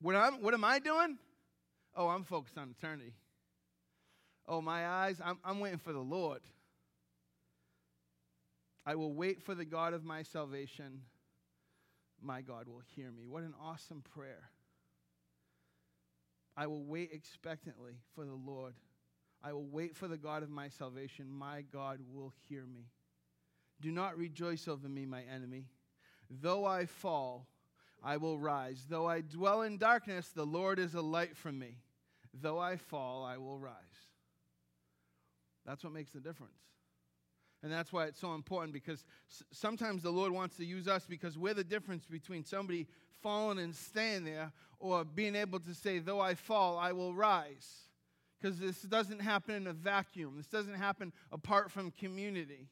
What, I'm, what am I doing? Oh, I'm focused on eternity. Oh, my eyes, I'm, I'm waiting for the Lord. I will wait for the God of my salvation. My God will hear me. What an awesome prayer. I will wait expectantly for the Lord. I will wait for the God of my salvation. My God will hear me. Do not rejoice over me, my enemy. Though I fall, I will rise. Though I dwell in darkness, the Lord is a light for me. Though I fall, I will rise. That's what makes the difference. And that's why it's so important because sometimes the Lord wants to use us because we're the difference between somebody falling and staying there or being able to say, though I fall, I will rise. Because this doesn't happen in a vacuum, this doesn't happen apart from community.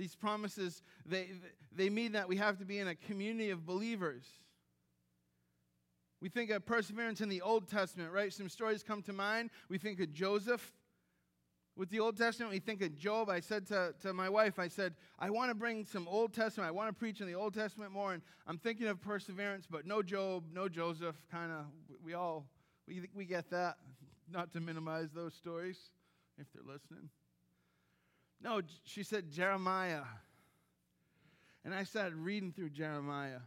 These promises, they, they mean that we have to be in a community of believers. We think of perseverance in the Old Testament, right? Some stories come to mind. We think of Joseph with the Old Testament, we think of Job. I said to, to my wife, I said, I want to bring some Old Testament. I want to preach in the Old Testament more. And I'm thinking of perseverance, but no Job, no Joseph. Kind of, we all, we, we get that. Not to minimize those stories, if they're listening. No, she said Jeremiah. And I started reading through Jeremiah.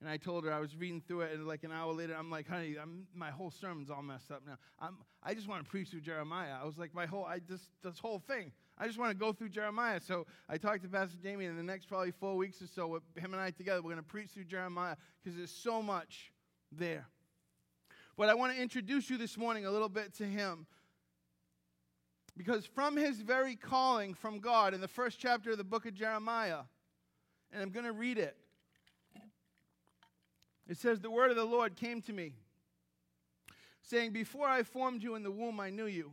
And I told her I was reading through it, and like an hour later, I'm like, honey, I'm, my whole sermon's all messed up now. I'm, I just want to preach through Jeremiah. I was like, my whole, I just, this whole thing. I just want to go through Jeremiah. So I talked to Pastor Jamie, and in the next probably four weeks or so, with him and I together, we're going to preach through Jeremiah because there's so much there. But I want to introduce you this morning a little bit to him. Because from his very calling from God in the first chapter of the book of Jeremiah, and I'm going to read it. It says, The word of the Lord came to me, saying, Before I formed you in the womb, I knew you.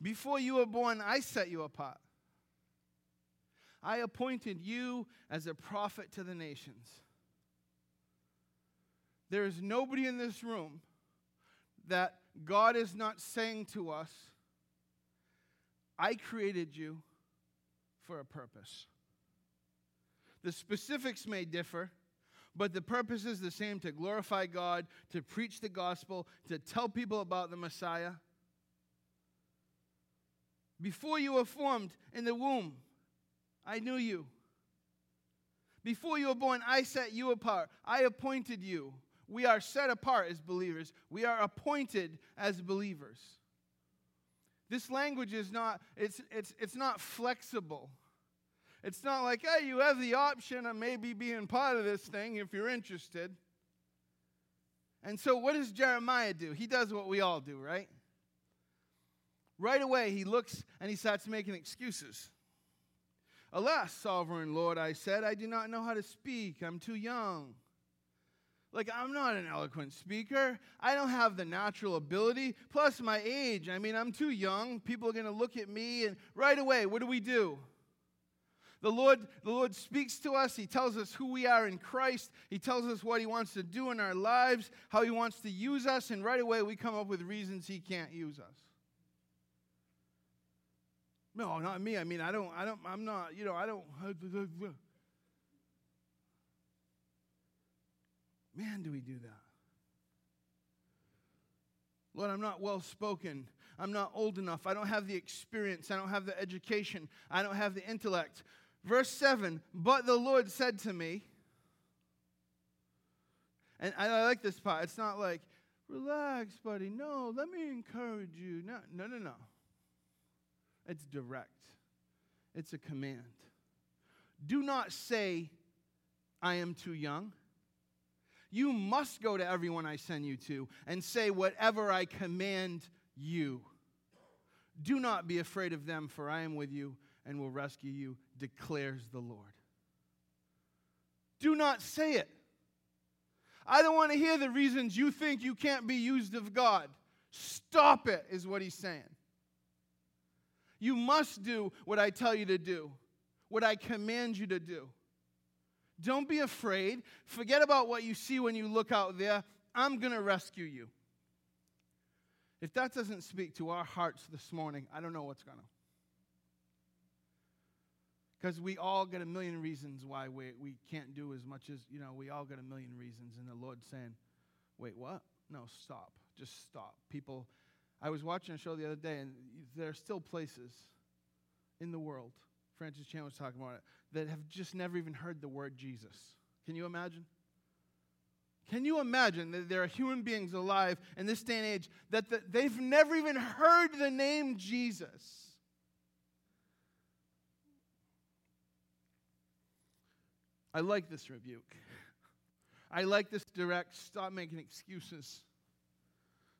Before you were born, I set you apart. I appointed you as a prophet to the nations. There is nobody in this room that God is not saying to us, I created you for a purpose. The specifics may differ, but the purpose is the same to glorify God, to preach the gospel, to tell people about the Messiah. Before you were formed in the womb, I knew you. Before you were born, I set you apart. I appointed you. We are set apart as believers, we are appointed as believers. This language is not, it's, it's, it's not flexible. It's not like, hey, you have the option of maybe being part of this thing if you're interested. And so, what does Jeremiah do? He does what we all do, right? Right away, he looks and he starts making excuses. Alas, sovereign Lord, I said, I do not know how to speak. I'm too young. Like, I'm not an eloquent speaker. I don't have the natural ability. Plus, my age. I mean, I'm too young. People are going to look at me, and right away, what do we do? The Lord, the Lord speaks to us. He tells us who we are in Christ. He tells us what He wants to do in our lives, how He wants to use us, and right away we come up with reasons He can't use us. No, not me. I mean, I don't, I don't, I'm not, you know, I don't. Man, do we do that. Lord, I'm not well spoken. I'm not old enough. I don't have the experience. I don't have the education. I don't have the intellect. Verse 7 But the Lord said to me, and I like this part. It's not like, relax, buddy. No, let me encourage you. No, no, no, no. It's direct, it's a command. Do not say, I am too young. You must go to everyone I send you to and say whatever I command you. Do not be afraid of them, for I am with you and will rescue you, declares the Lord. Do not say it. I don't want to hear the reasons you think you can't be used of God. Stop it, is what he's saying. You must do what I tell you to do, what I command you to do. Don't be afraid. Forget about what you see when you look out there. I'm going to rescue you. If that doesn't speak to our hearts this morning, I don't know what's going to. Because we all get a million reasons why we, we can't do as much as, you know, we all get a million reasons. And the Lord's saying, wait, what? No, stop. Just stop. People, I was watching a show the other day, and there are still places in the world, Francis Chan was talking about it, that have just never even heard the word Jesus. Can you imagine? Can you imagine that there are human beings alive in this day and age that the, they've never even heard the name Jesus? I like this rebuke. I like this direct stop making excuses.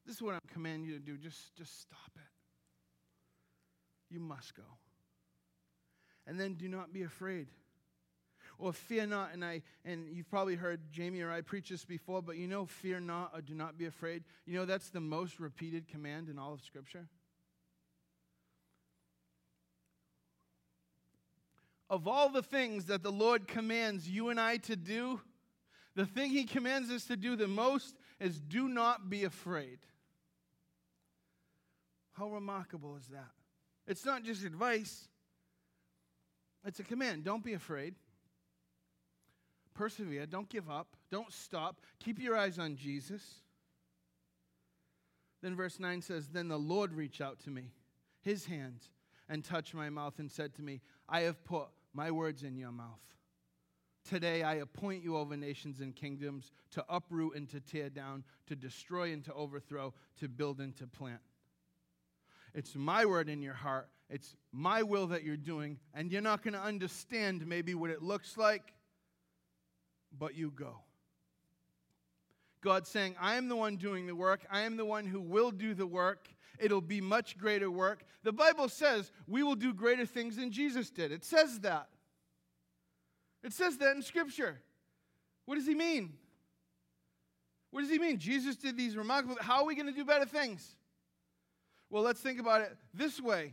This is what I'm commanding you to do. Just, just stop it. You must go. And then do not be afraid. Or fear not, and I and you've probably heard Jamie or I preach this before, but you know, fear not or do not be afraid. You know that's the most repeated command in all of Scripture. Of all the things that the Lord commands you and I to do, the thing He commands us to do the most is do not be afraid. How remarkable is that? It's not just advice, it's a command. Don't be afraid. Persevere. Don't give up. Don't stop. Keep your eyes on Jesus. Then verse 9 says, Then the Lord reached out to me, his hand, and touched my mouth and said to me, I have put my words in your mouth. Today I appoint you over nations and kingdoms to uproot and to tear down, to destroy and to overthrow, to build and to plant. It's my word in your heart. It's my will that you're doing, and you're not going to understand maybe what it looks like, but you go. God's saying, I am the one doing the work. I am the one who will do the work. It'll be much greater work. The Bible says we will do greater things than Jesus did. It says that. It says that in Scripture. What does he mean? What does he mean? Jesus did these remarkable. How are we going to do better things? Well, let's think about it this way.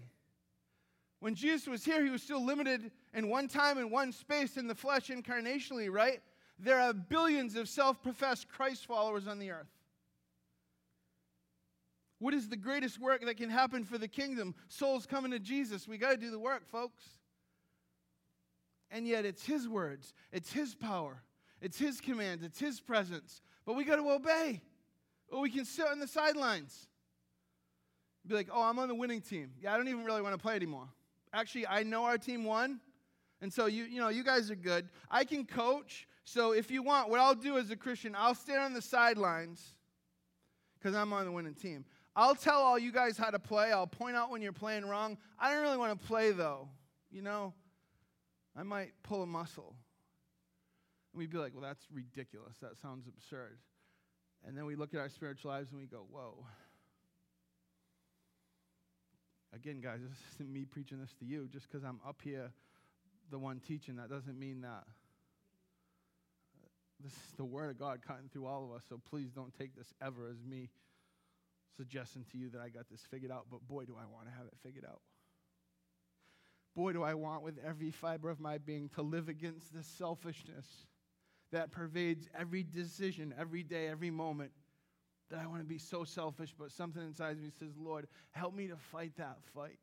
When Jesus was here, he was still limited in one time and one space in the flesh incarnationally, right? There are billions of self professed Christ followers on the earth. What is the greatest work that can happen for the kingdom? Souls coming to Jesus. We got to do the work, folks. And yet, it's His words, it's His power, it's His commands, it's His presence. But we got to obey, or we can sit on the sidelines. Be like, oh, I'm on the winning team. Yeah, I don't even really want to play anymore. Actually, I know our team won. And so you, you know, you guys are good. I can coach. So if you want, what I'll do as a Christian, I'll stand on the sidelines because I'm on the winning team. I'll tell all you guys how to play. I'll point out when you're playing wrong. I don't really want to play though. You know, I might pull a muscle. And we'd be like, well, that's ridiculous. That sounds absurd. And then we look at our spiritual lives and we go, whoa. Again, guys, this isn't me preaching this to you. Just because I'm up here, the one teaching, that doesn't mean that. Uh, this is the Word of God cutting through all of us, so please don't take this ever as me suggesting to you that I got this figured out, but boy, do I want to have it figured out. Boy, do I want with every fiber of my being to live against this selfishness that pervades every decision, every day, every moment. That I want to be so selfish, but something inside me says, Lord, help me to fight that fight.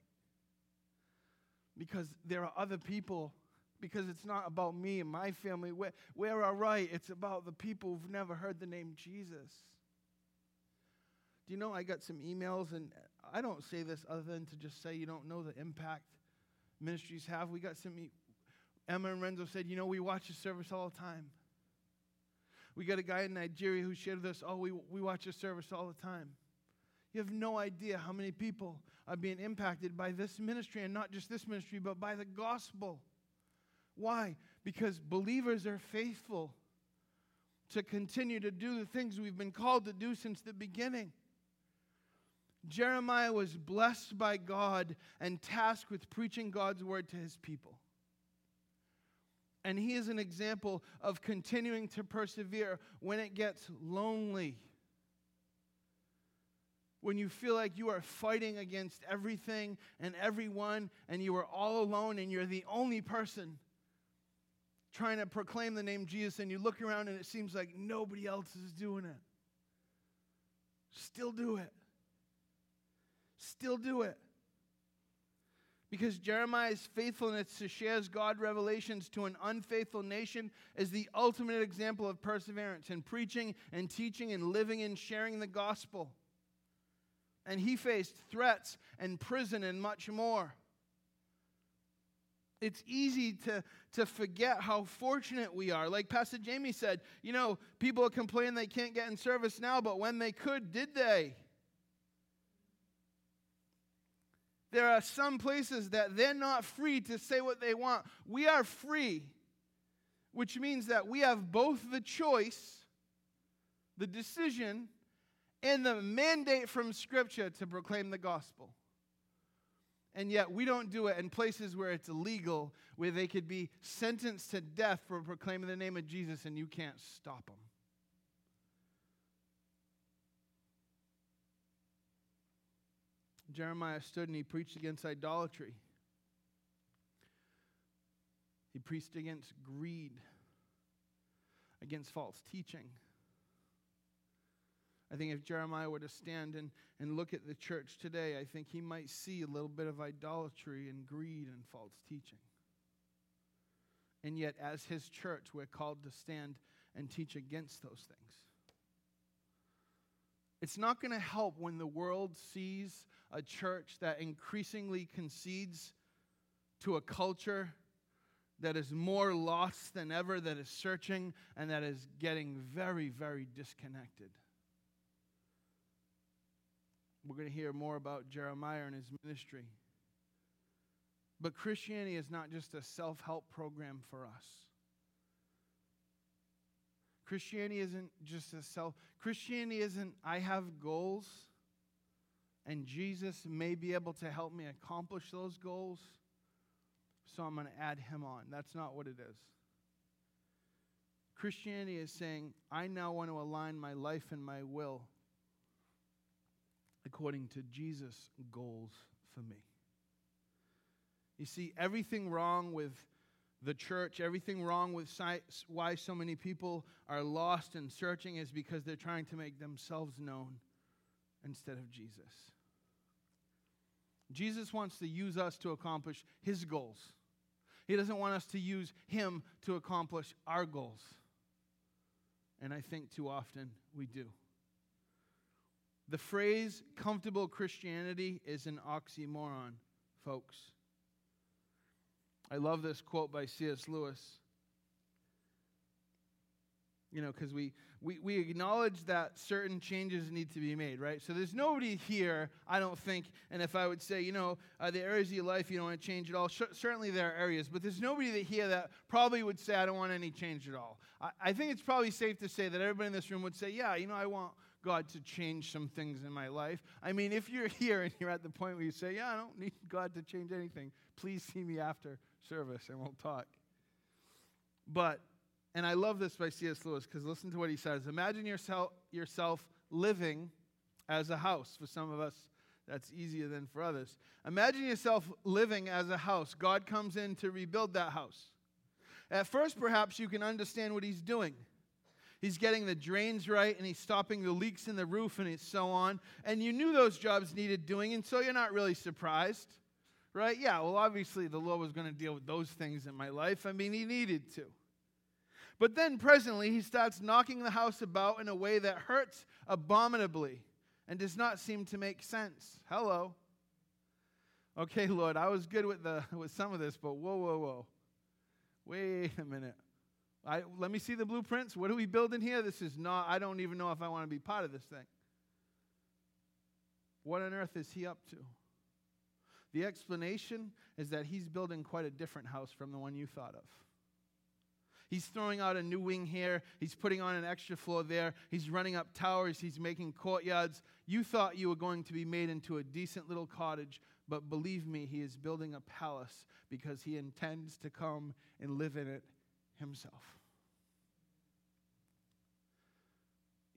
Because there are other people, because it's not about me and my family. We're, we're all right. It's about the people who've never heard the name Jesus. Do you know I got some emails, and I don't say this other than to just say you don't know the impact ministries have. We got some. Emma and Renzo said, you know, we watch the service all the time. We got a guy in Nigeria who shared with us, oh, we, we watch the service all the time. You have no idea how many people are being impacted by this ministry, and not just this ministry, but by the gospel. Why? Because believers are faithful to continue to do the things we've been called to do since the beginning. Jeremiah was blessed by God and tasked with preaching God's word to his people. And he is an example of continuing to persevere when it gets lonely. When you feel like you are fighting against everything and everyone, and you are all alone, and you're the only person trying to proclaim the name Jesus, and you look around and it seems like nobody else is doing it. Still do it. Still do it. Because Jeremiah's faithfulness to share God revelations to an unfaithful nation is the ultimate example of perseverance in preaching and teaching and living and sharing the gospel. And he faced threats and prison and much more. It's easy to, to forget how fortunate we are. Like Pastor Jamie said, you know, people complain they can't get in service now, but when they could, did they? There are some places that they're not free to say what they want. We are free, which means that we have both the choice, the decision, and the mandate from Scripture to proclaim the gospel. And yet we don't do it in places where it's illegal, where they could be sentenced to death for proclaiming the name of Jesus and you can't stop them. Jeremiah stood and he preached against idolatry. He preached against greed, against false teaching. I think if Jeremiah were to stand and, and look at the church today, I think he might see a little bit of idolatry and greed and false teaching. And yet, as his church, we're called to stand and teach against those things. It's not going to help when the world sees a church that increasingly concedes to a culture that is more lost than ever, that is searching, and that is getting very, very disconnected. We're going to hear more about Jeremiah and his ministry. But Christianity is not just a self help program for us. Christianity isn't just a self, Christianity isn't, I have goals and Jesus may be able to help me accomplish those goals, so I'm going to add him on. That's not what it is. Christianity is saying, I now want to align my life and my will according to Jesus' goals for me. You see, everything wrong with the church, everything wrong with why so many people are lost and searching is because they're trying to make themselves known instead of Jesus. Jesus wants to use us to accomplish his goals. He doesn't want us to use him to accomplish our goals. And I think too often we do. The phrase comfortable Christianity is an oxymoron, folks. I love this quote by C.S. Lewis. You know, because we, we, we acknowledge that certain changes need to be made, right? So there's nobody here, I don't think, and if I would say, you know, uh, the areas of your life you don't want to change at all, sh- certainly there are areas, but there's nobody that here that probably would say, I don't want any change at all. I, I think it's probably safe to say that everybody in this room would say, yeah, you know, I want God to change some things in my life. I mean, if you're here and you're at the point where you say, yeah, I don't need God to change anything, please see me after service and we'll talk. But, and I love this by C.S. Lewis because listen to what he says. Imagine yourself, yourself living as a house. For some of us, that's easier than for others. Imagine yourself living as a house. God comes in to rebuild that house. At first, perhaps you can understand what he's doing. He's getting the drains right and he's stopping the leaks in the roof and so on. And you knew those jobs needed doing, and so you're not really surprised right? Yeah, well, obviously the Lord was going to deal with those things in my life. I mean, he needed to. But then presently, he starts knocking the house about in a way that hurts abominably and does not seem to make sense. Hello. Okay, Lord, I was good with, the, with some of this, but whoa, whoa, whoa. Wait a minute. I, let me see the blueprints. What are we building here? This is not, I don't even know if I want to be part of this thing. What on earth is he up to? The explanation is that he's building quite a different house from the one you thought of. He's throwing out a new wing here. He's putting on an extra floor there. He's running up towers. He's making courtyards. You thought you were going to be made into a decent little cottage, but believe me, he is building a palace because he intends to come and live in it himself.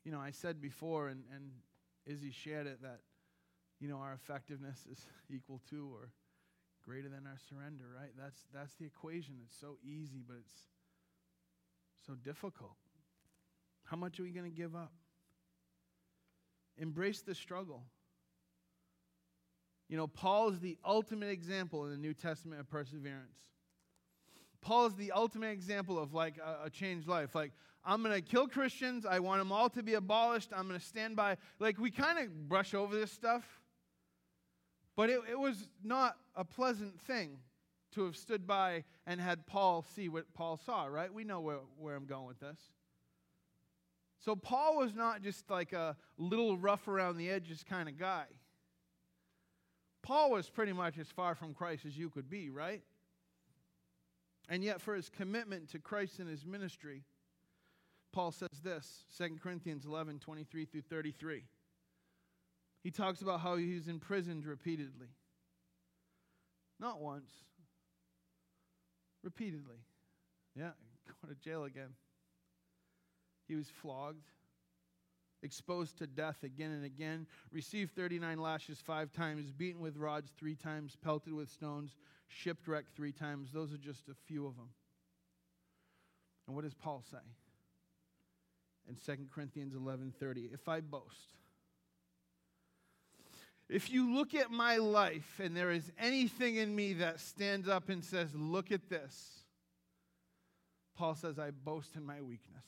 You know, I said before, and, and Izzy shared it, that you know, our effectiveness is equal to or greater than our surrender, right? That's, that's the equation. It's so easy, but it's so difficult. How much are we going to give up? Embrace the struggle. You know, Paul is the ultimate example in the New Testament of perseverance. Paul is the ultimate example of like a, a changed life. Like, I'm going to kill Christians. I want them all to be abolished. I'm going to stand by. Like, we kind of brush over this stuff. But it, it was not a pleasant thing to have stood by and had Paul see what Paul saw, right? We know where, where I'm going with this. So Paul was not just like a little rough around the edges kind of guy. Paul was pretty much as far from Christ as you could be, right? And yet, for his commitment to Christ and his ministry, Paul says this 2 Corinthians 11 23 through 33. He talks about how he was imprisoned repeatedly. Not once, repeatedly. Yeah, go to jail again. He was flogged, exposed to death again and again, received 39 lashes five times, beaten with rods three times, pelted with stones, shipwrecked three times. Those are just a few of them. And what does Paul say? In 2 Corinthians 11:30, if I boast, if you look at my life and there is anything in me that stands up and says, Look at this, Paul says, I boast in my weakness.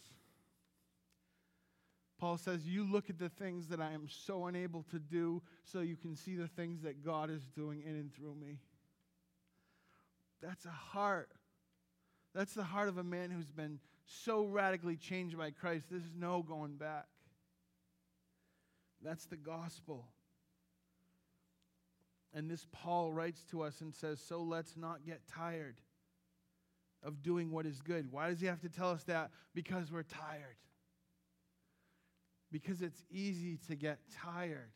Paul says, You look at the things that I am so unable to do so you can see the things that God is doing in and through me. That's a heart. That's the heart of a man who's been so radically changed by Christ. There's no going back. That's the gospel. And this Paul writes to us and says, So let's not get tired of doing what is good. Why does he have to tell us that? Because we're tired. Because it's easy to get tired.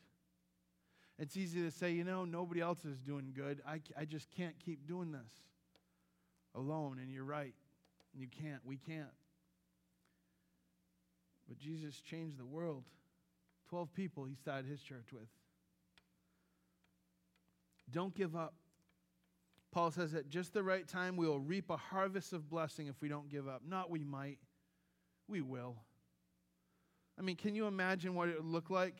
It's easy to say, you know, nobody else is doing good. I, I just can't keep doing this alone. And you're right. You can't. We can't. But Jesus changed the world. 12 people he started his church with. Don't give up. Paul says at just the right time, we will reap a harvest of blessing if we don't give up. Not we might, we will. I mean, can you imagine what it would look like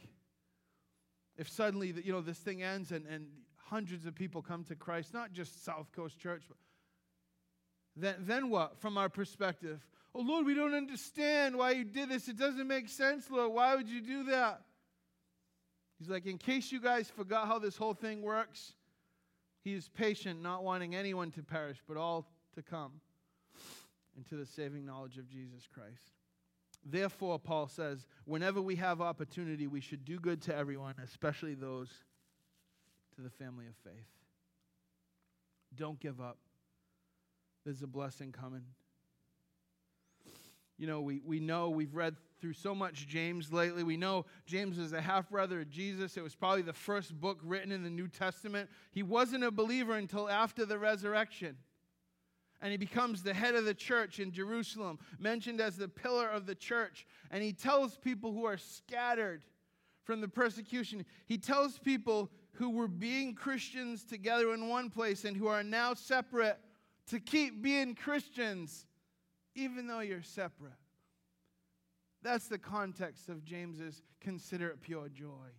if suddenly, you know, this thing ends and, and hundreds of people come to Christ, not just South Coast Church, but then, then what from our perspective? Oh, Lord, we don't understand why you did this. It doesn't make sense, Lord. Why would you do that? He's like, in case you guys forgot how this whole thing works, he is patient, not wanting anyone to perish, but all to come into the saving knowledge of Jesus Christ. Therefore, Paul says, whenever we have opportunity, we should do good to everyone, especially those to the family of faith. Don't give up. There's a blessing coming. You know, we, we know we've read through so much James lately. We know James is a half brother of Jesus. It was probably the first book written in the New Testament. He wasn't a believer until after the resurrection. And he becomes the head of the church in Jerusalem, mentioned as the pillar of the church. And he tells people who are scattered from the persecution, he tells people who were being Christians together in one place and who are now separate to keep being Christians, even though you're separate. That's the context of James's consider it pure joy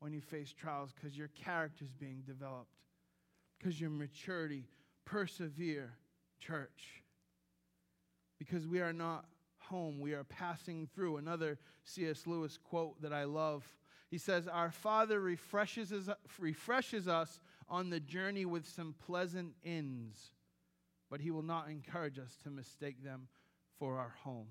when you face trials because your character is being developed, because your maturity, persevere, church. Because we are not home, we are passing through. Another C.S. Lewis quote that I love. He says, Our Father refreshes us, refreshes us on the journey with some pleasant inns, but He will not encourage us to mistake them for our home.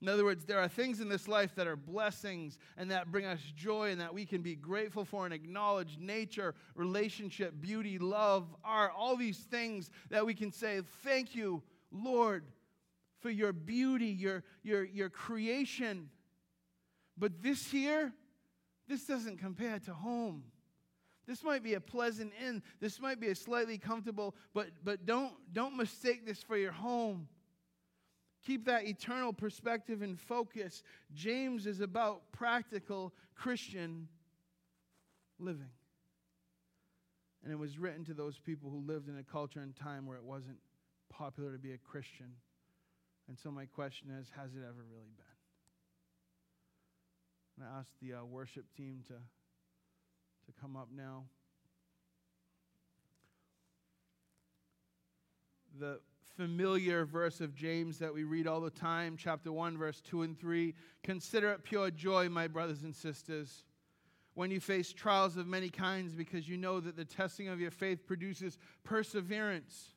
In other words, there are things in this life that are blessings and that bring us joy and that we can be grateful for and acknowledge nature, relationship, beauty, love, art, all these things that we can say, Thank you, Lord, for your beauty, your, your, your creation. But this here, this doesn't compare to home. This might be a pleasant inn. This might be a slightly comfortable, but, but don't, don't mistake this for your home. Keep that eternal perspective and focus. James is about practical Christian living. And it was written to those people who lived in a culture and time where it wasn't popular to be a Christian. And so, my question is has it ever really been? And I ask the uh, worship team to, to come up now. The familiar verse of James that we read all the time, chapter 1, verse 2 and 3. Consider it pure joy, my brothers and sisters, when you face trials of many kinds, because you know that the testing of your faith produces perseverance.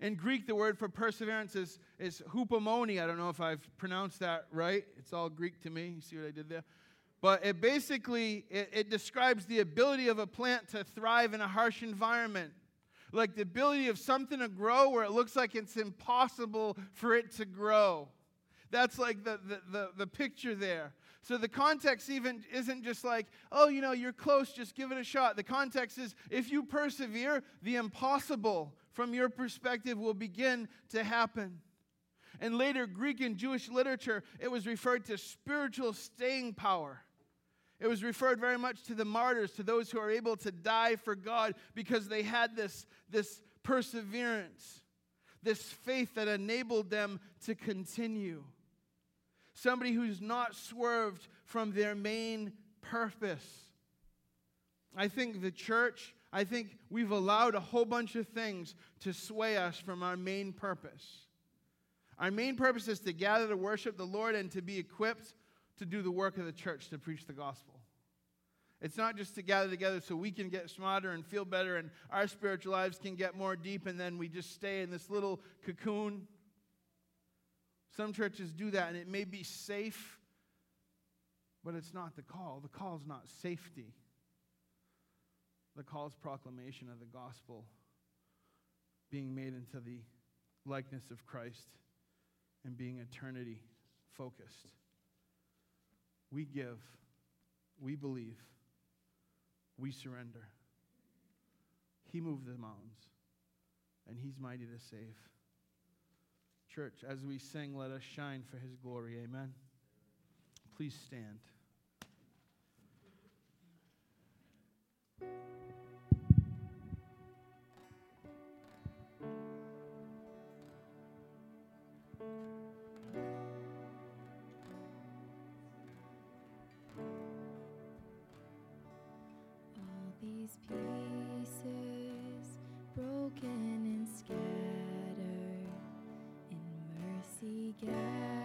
In Greek, the word for perseverance is, is hupomone. I don't know if I've pronounced that right. It's all Greek to me. You see what I did there? But it basically it, it describes the ability of a plant to thrive in a harsh environment like the ability of something to grow where it looks like it's impossible for it to grow. That's like the, the, the, the, picture there. So the context even isn't just like, oh, you know, you're close, just give it a shot. The context is if you persevere, the impossible from your perspective will begin to happen. And later, Greek and Jewish literature, it was referred to spiritual staying power. It was referred very much to the martyrs, to those who are able to die for God because they had this, this perseverance, this faith that enabled them to continue. Somebody who's not swerved from their main purpose. I think the church, I think we've allowed a whole bunch of things to sway us from our main purpose. Our main purpose is to gather to worship the Lord and to be equipped to do the work of the church to preach the gospel. It's not just to gather together so we can get smarter and feel better and our spiritual lives can get more deep and then we just stay in this little cocoon. Some churches do that and it may be safe, but it's not the call. The call is not safety, the call is proclamation of the gospel, being made into the likeness of Christ and being eternity focused. We give, we believe, we surrender. He moved the mountains, and He's mighty to save. Church, as we sing, let us shine for His glory. Amen. Please stand. again.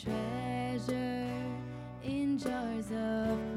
treasure in jars of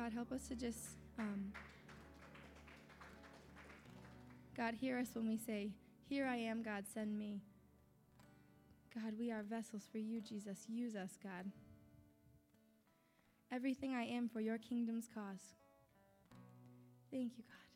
God, help us to just, um, God, hear us when we say, Here I am, God, send me. God, we are vessels for you, Jesus. Use us, God. Everything I am for your kingdom's cause. Thank you, God.